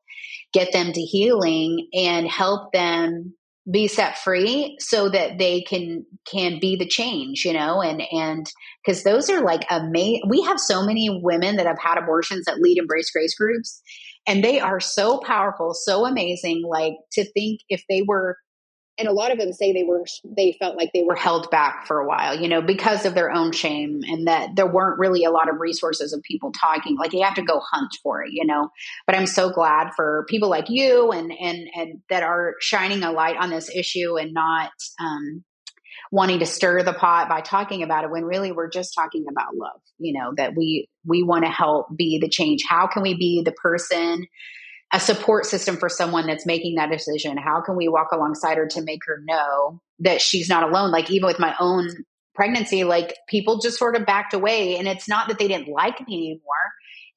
get them to healing and help them be set free so that they can can be the change you know? And and because those are like amazing we have so many women that have had abortions that lead embrace grace groups and they are so powerful so amazing like to think if they were and a lot of them say they were they felt like they were held back for a while, you know, because of their own shame and that there weren't really a lot of resources of people talking. Like you have to go hunt for it, you know. But I'm so glad for people like you and and and that are shining a light on this issue and not um wanting to stir the pot by talking about it when really we're just talking about love, you know, that we we want to help be the change. How can we be the person a support system for someone that's making that decision? How can we walk alongside her to make her know that she's not alone? Like even with my own pregnancy, like people just sort of backed away. And it's not that they didn't like me anymore.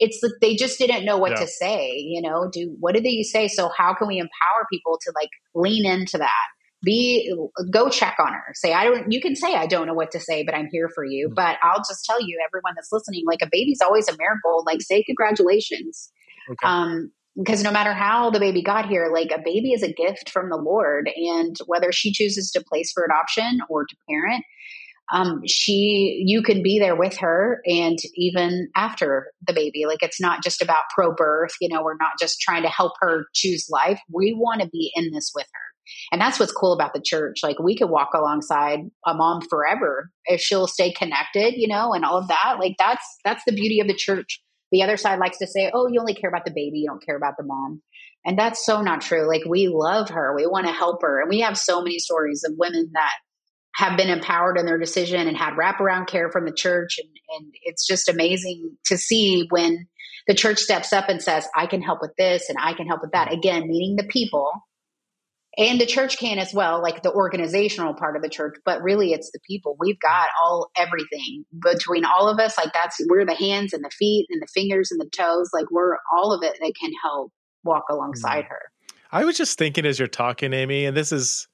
It's that they just didn't know what Yeah. to say, you know, do what did they say? So how can we empower people to like lean into that? Be go check on her. Say I don't. You can say I don't know what to say, but I'm here for you. Mm. But I'll just tell you, everyone that's listening, like a baby's always a miracle. Like say congratulations Okay. um because no matter how the baby got here like a baby is a gift from the lord and whether she chooses to place for adoption or to parent um she you can be there with her and even after the baby. Like it's not just about pro birth you know we're not just trying to help her choose life. We want to be in this with her. And that's what's cool about the church. Like we could walk alongside a mom forever if she'll stay connected you know and all of that. Like that's that's the beauty of the church the other side likes to say, oh, you only care about the baby, you don't care about the mom. And that's so not true. Like, we love her, we want to help her. And we have so many stories of women that have been empowered in their decision and had wraparound care from the church. And, and it's just amazing to see when the church steps up and says, I can help with this and I can help with that. Again, meaning the people. And the church can as well, like the organizational part of the church, but really it's the people. We've got all everything between all of us. Like that's we're the hands and the feet and the fingers and the toes. Like we're all of it that can help walk alongside mm. her. I was just thinking as you're talking, Amy, and this is,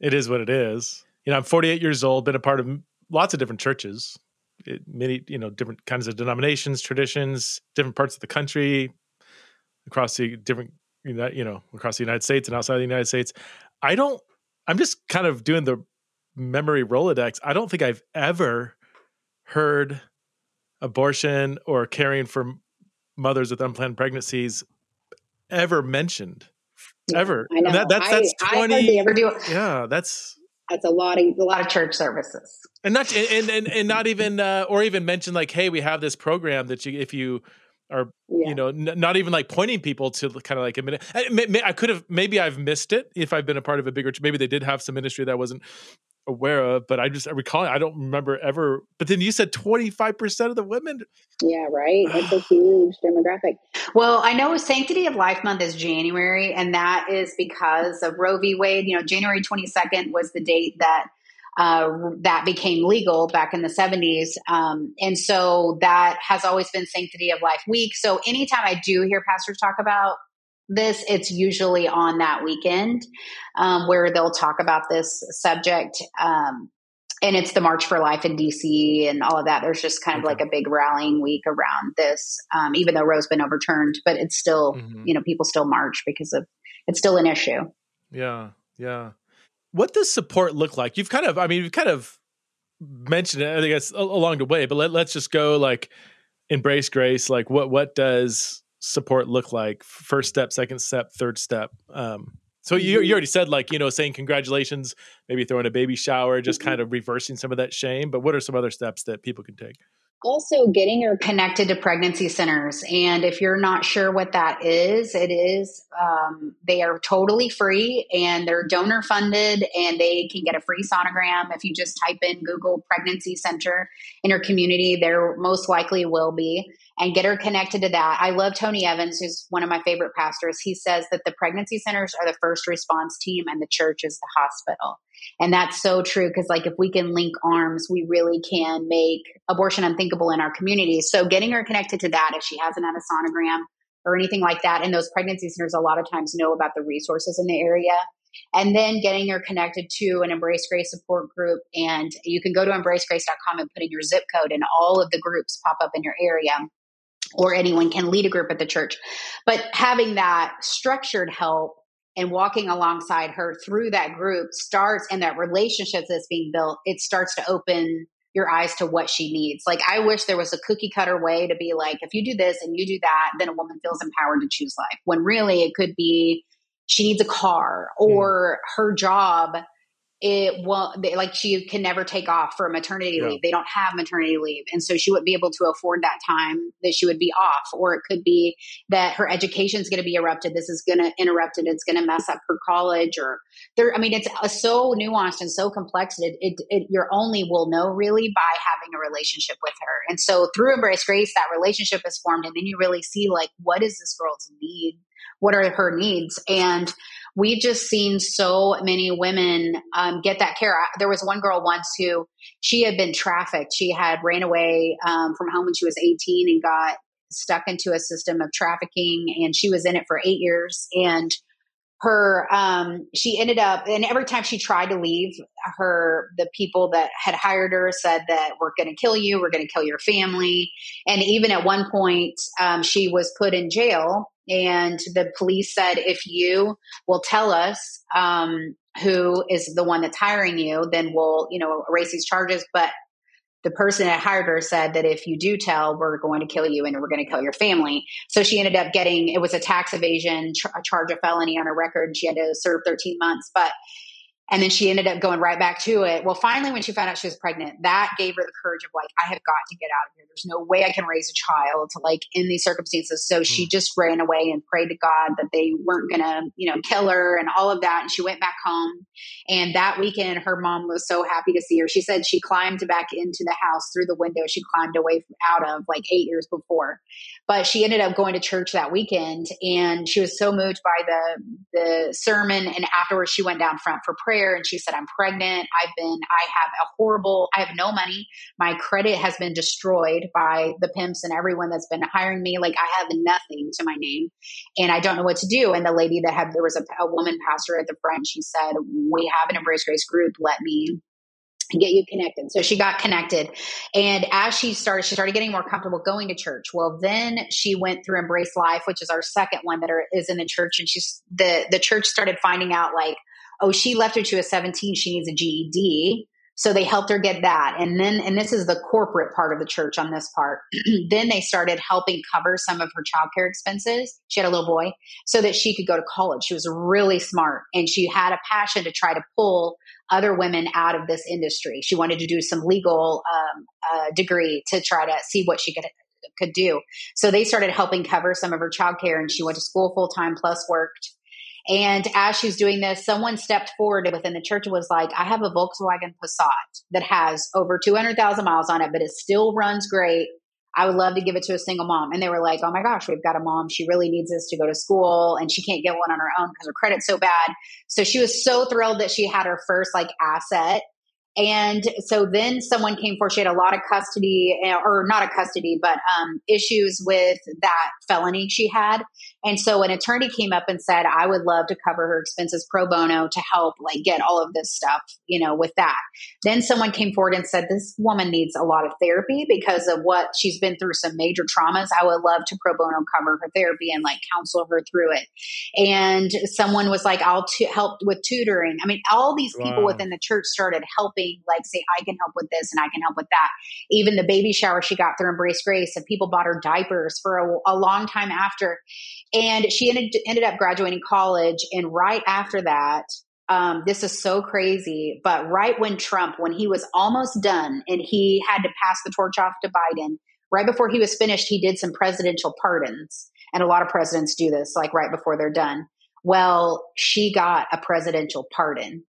it is what it is. You know, I'm 48 years old, been a part of lots of different churches, it, many you know different kinds of denominations, traditions, different parts of the country, across the different you know across the United States and outside the United States. I don't. I'm just kind of doing the memory Rolodex. I don't think I've ever heard abortion or caring for mothers with unplanned pregnancies ever mentioned Yeah, ever. I know. That, that's that's I, I twenty. hardly ever do yeah, that's That's a lot of a lot of church services. and not and and, and not even uh, or even mention like, hey, we have this program that you if you are Yeah. you know n- not even like pointing people to kind of like a minute. I, eh, may- may- I could have maybe I've missed it if I've been a part of a bigger. Maybe they did have some ministry that I wasn't aware of, but I just I recall I don't remember ever. But then you said twenty five percent of the women. yeah, right. *sighs* It's a huge demographic. Well, I know Sanctity of Life Month is January, and that is because of Roe v. Wade. You know, January 22nd was the date that uh, that became legal back in the 70s. Um, and so that has always been Sanctity of Life Week. So anytime I do hear pastors talk about this, it's usually on that weekend um, where they'll talk about this subject. Um, and it's the March for Life in DC and all of that. There's just kind of Okay. like a big rallying week around this, um, even though Roe's been overturned, but it's still, Mhm. you know, people still march because of it's still an issue. Yeah, yeah. What does support look like? You've kind of, I mean, you've kind of mentioned it, I guess, along the way. But let, let's just go like embrace grace. Like, what what does support look like? First step, second step, third step. Um, so you you already said like you know saying congratulations, maybe throwing a baby shower, just Mhm. kind of reversing some of that shame. But what are some other steps that people can take? Also, getting her connected to pregnancy centers. And if you're not sure what that is, it is, um, they are totally free and they're donor funded and they can get a free sonogram. If you just type in Google pregnancy center in your community, there most likely will be and get her connected to that. I love Tony Evans, who's one of my favorite pastors. He says that the pregnancy centers are the first response team and the church is the hospital. And that's so true because, like, if we can link arms, we really can make abortion unthinkable in our community. So, getting her connected to that if she hasn't had a sonogram or anything like that, and those pregnancy centers a lot of times know about the resources in the area. And then getting her connected to an Embrace Grace support group. And you can go to embracegrace.com and put in your zip code, and all of the groups pop up in your area or anyone can lead a group at the church. But having that structured help and walking alongside her through that group starts and that relationship that's being built, it starts to open your eyes to what she needs. Like I wish there was a cookie cutter way to be like, if you do this and you do that, then a woman feels empowered to choose life. When really it could be she needs a car or her job it won't they, like she can never take off for maternity Yeah. leave. They don't have maternity leave. And so she wouldn't be able to afford that time that she would be off. Or it could be that her education is going to be erupted. This is going to interrupt it it's going to mess up her college or there i mean it's uh, so nuanced and so complex it, it, it your only will know really by having a relationship with her. And so through embrace grace that relationship is formed and then you really see like what is this girl's need? What are her needs? And we've just seen so many women um, get that care. There was one girl once who she had been trafficked. She had ran away um, from home when she was 18 and got stuck into a system of trafficking, and she was in it for eight years. And her, um, she ended up, and every time she tried to leave, her the people that had hired her said that we're going to kill you, we're going to kill your family, and even at one point, um, she was put in jail. And the police said, if you will tell us um, who is the one that's hiring you, then we'll, you know, erase these charges. But the person that hired her said that if you do tell, we're going to kill you and we're going to kill your family. So she ended up getting it was a tax evasion ch- a charge of felony on her record. She had to serve 13 months, but and then she ended up going right back to it. Well, finally, when she found out she was pregnant, that gave her the courage of like, I have got to get out of here. There's no way I can raise a child to like in these circumstances. So she mm. just ran away and prayed to God that they weren't going to, you know, kill her and all of that. And she went back home. And that weekend, her mom was so happy to see her. She said she climbed back into the house through the window she climbed away from out of like eight years before. But she ended up going to church that weekend, and she was so moved by the the sermon. And afterwards, she went down front for prayer, and she said, "I'm pregnant. I've been. I have a horrible. I have no money. My credit has been destroyed by the pimps and everyone that's been hiring me. Like I have nothing to my name, and I don't know what to do." And the lady that had there was a, a woman pastor at the front. She said, "We have an Embrace Grace group. Let me." get you connected. So she got connected. And as she started, she started getting more comfortable going to church. Well, then she went through Embrace Life, which is our second one that are, is in the church. And she's the, the church started finding out like, oh, she left when she was 17. She needs a GED. So they helped her get that. And then, and this is the corporate part of the church on this part. *clears throat* then they started helping cover some of her childcare expenses. She had a little boy so that she could go to college. She was really smart and she had a passion to try to pull other women out of this industry. She wanted to do some legal um, uh, degree to try to see what she could could do. So they started helping cover some of her childcare and she went to school full time plus worked and as she's doing this, someone stepped forward within the church and was like, I have a Volkswagen Passat that has over 200,000 miles on it, but it still runs great. I would love to give it to a single mom. And they were like, oh my gosh, we've got a mom. She really needs this to go to school and she can't get one on her own because her credit's so bad. So she was so thrilled that she had her first like asset and so then someone came forward. She had a lot of custody, eh, or not a custody, but um, issues with that felony she had. And so an attorney came up and said, I would love to cover her expenses pro bono to help like get all of this stuff, you know, with that. Then someone came forward and said, This woman needs a lot of therapy because of what she's been through some major traumas. I would love to pro bono cover her therapy and like counsel her through it. And someone was like, I'll t- help with tutoring. I mean, all these people wow. within the church started helping like say, I can help with this and I can help with that. Even the baby shower she got through Embrace Grace and people bought her diapers for a, a long time after. And she ended, ended up graduating college. And right after that, um, this is so crazy, but right when Trump, when he was almost done and he had to pass the torch off to Biden, right before he was finished, he did some presidential pardons. And a lot of presidents do this, like right before they're done. Well, she got a presidential pardon.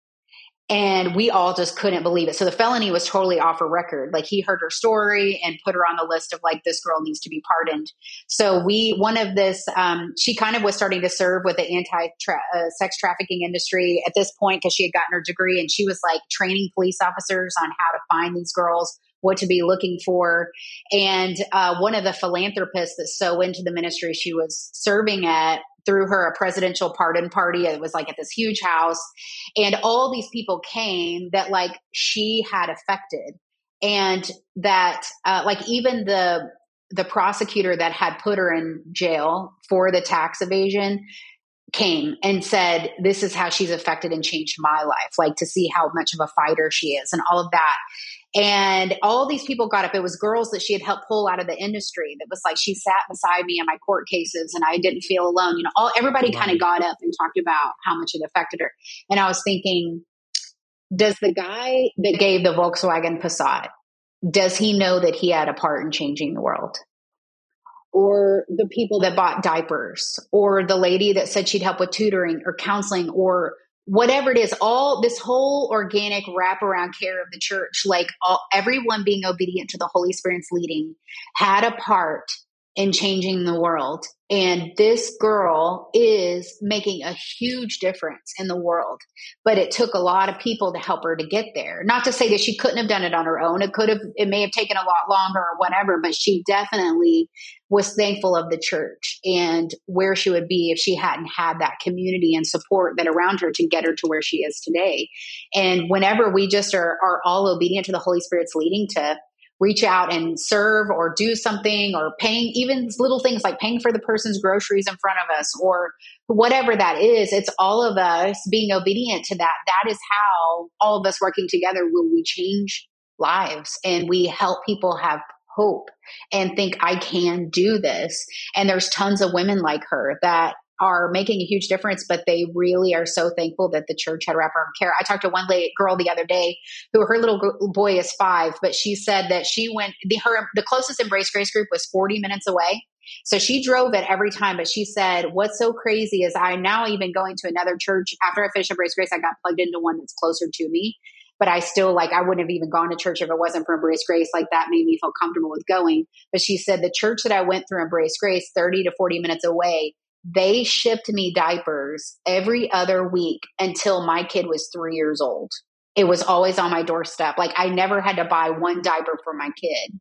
And we all just couldn't believe it. So the felony was totally off her record. Like he heard her story and put her on the list of like, this girl needs to be pardoned. So we, one of this, um, she kind of was starting to serve with the anti uh, sex trafficking industry at this point because she had gotten her degree and she was like training police officers on how to find these girls what to be looking for. And uh, one of the philanthropists that's so into the ministry she was serving at threw her a presidential pardon party. It was like at this huge house. And all these people came that like she had affected. And that uh, like even the the prosecutor that had put her in jail for the tax evasion came and said, This is how she's affected and changed my life, like to see how much of a fighter she is and all of that. And all these people got up. It was girls that she had helped pull out of the industry that was like, she sat beside me in my court cases and I didn't feel alone. You know, all everybody kind of got up and talked about how much it affected her. And I was thinking, does the guy that gave the Volkswagen Passat, does he know that he had a part in changing the world? Or the people that bought diapers, or the lady that said she'd help with tutoring or counseling, or whatever it is, all this whole organic wraparound care of the church, like all, everyone being obedient to the Holy Spirit's leading, had a part in changing the world. And this girl is making a huge difference in the world. But it took a lot of people to help her to get there. Not to say that she couldn't have done it on her own. It could have, it may have taken a lot longer or whatever, but she definitely was thankful of the church and where she would be if she hadn't had that community and support that around her to get her to where she is today. And whenever we just are, are all obedient to the Holy Spirit's leading to reach out and serve or do something or paying even little things like paying for the person's groceries in front of us or whatever that is it's all of us being obedient to that. That is how all of us working together will we change lives and we help people have hope and think I can do this. And there's tons of women like her that are making a huge difference, but they really are so thankful that the church had wraparound care. I talked to one lady, girl the other day who her little boy is five, but she said that she went the her the closest Embrace Grace group was 40 minutes away. So she drove it every time, but she said, What's so crazy is I'm now even going to another church. After I finished Embrace Grace, I got plugged into one that's closer to me. But I still like I wouldn't have even gone to church if it wasn't for Embrace Grace. Like that made me feel comfortable with going. But she said the church that I went through Embrace Grace, 30 to 40 minutes away, they shipped me diapers every other week until my kid was three years old. It was always on my doorstep. Like I never had to buy one diaper for my kid.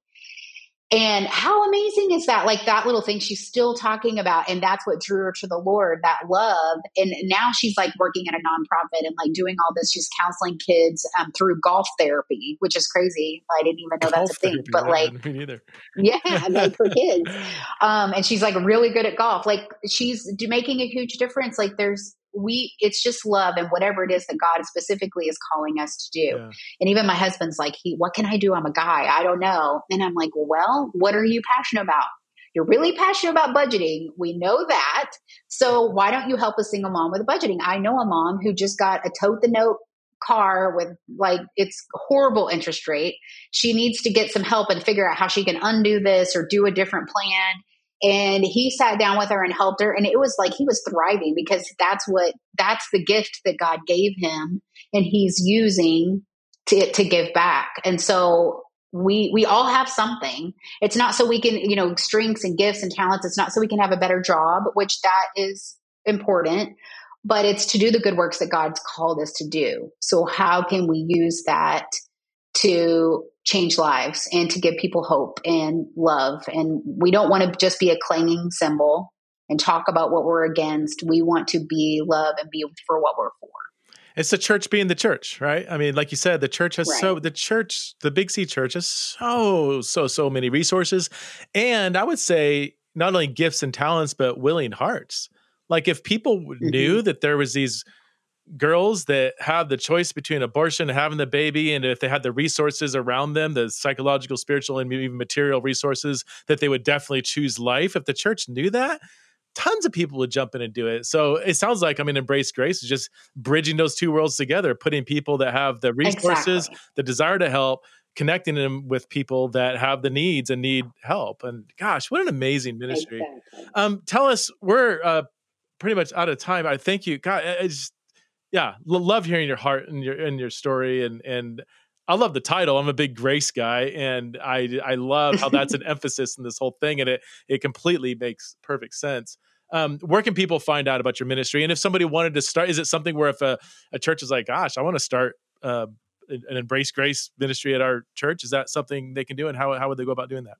And how amazing is that? Like that little thing she's still talking about. And that's what drew her to the Lord, that love. And now she's like working at a nonprofit and like doing all this. She's counseling kids um, through golf therapy, which is crazy. I didn't even know golf that's a thing. but like, me neither. yeah, like for kids. *laughs* Um, and she's like really good at golf. Like she's making a huge difference. Like there's, we it's just love and whatever it is that god specifically is calling us to do. Yeah. and even my husband's like he what can i do? I'm a guy. I don't know. And i'm like well what are you passionate about? You're really passionate about budgeting. We know that. So why don't you help a single mom with budgeting? I know a mom who just got a tote the note car with like it's horrible interest rate. She needs to get some help and figure out how she can undo this or do a different plan and he sat down with her and helped her and it was like he was thriving because that's what that's the gift that god gave him and he's using to, to give back. And so we we all have something. It's not so we can you know strengths and gifts and talents it's not so we can have a better job which that is important but it's to do the good works that god's called us to do. So how can we use that to change lives and to give people hope and love. And we don't want to just be a clanging cymbal and talk about what we're against. We want to be love and be for what we're for. It's the church being the church, right? I mean, like you said, the church has right. so the church, the Big C church has so so so many resources, and I would say not only gifts and talents, but willing hearts. Like if people mm-hmm. knew that there was these girls that have the choice between abortion and having the baby and if they had the resources around them the psychological spiritual and even material resources that they would definitely choose life. If the church knew that tons of people would jump in and do it. So it sounds like i mean embrace grace is just bridging those two worlds together putting people that have the resources exactly. the desire to help connecting them with people that have the needs and need help. And gosh what an amazing ministry. Exactly. um tell us we're uh pretty much out of time. I thank you. God it's yeah, love hearing your heart and your and your story and and I love the title. I'm a big Grace guy, and I I love how that's an *laughs* emphasis in this whole thing, and it it completely makes perfect sense. Um, where can people find out about your ministry? And if somebody wanted to start, is it something where if a, a church is like, "Gosh, I want to start uh, an Embrace Grace ministry at our church," is that something they can do? And how how would they go about doing that?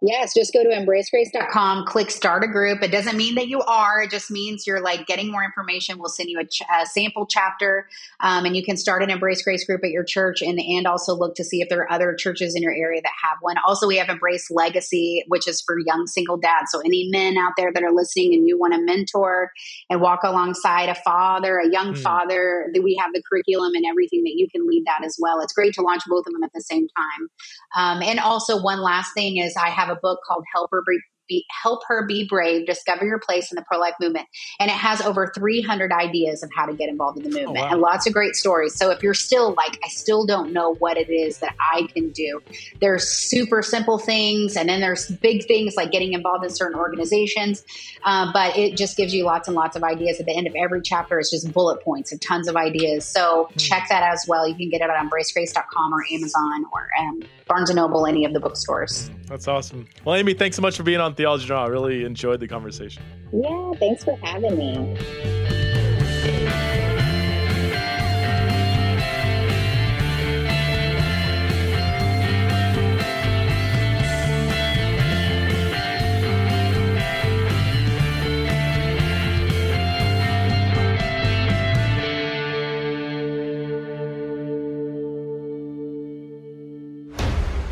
Yes, just go to embracegrace.com, click start a group. It doesn't mean that you are, it just means you're like getting more information. We'll send you a, ch- a sample chapter um, and you can start an Embrace Grace group at your church and, and also look to see if there are other churches in your area that have one. Also, we have Embrace Legacy, which is for young single dads. So, any men out there that are listening and you want to mentor and walk alongside a father, a young mm. father, we have the curriculum and everything that you can lead that as well. It's great to launch both of them at the same time. Um, and also, one last thing is I have a book called Help Her be, Help Her Be Brave, Discover Your Place in the Pro Life Movement. And it has over 300 ideas of how to get involved in the movement oh, wow. and lots of great stories. So if you're still like, I still don't know what it is that I can do, there's super simple things. And then there's big things like getting involved in certain organizations. Uh, but it just gives you lots and lots of ideas. At the end of every chapter, it's just bullet points of tons of ideas. So mm. check that out as well. You can get it on embracegrace.com or Amazon or um, Barnes & Noble, any of the bookstores. That's awesome. Well, Amy, thanks so much for being on Theology in the Raw. I really enjoyed the conversation. Yeah, thanks for having me.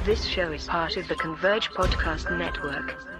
This show is part of the Converge Podcast Network.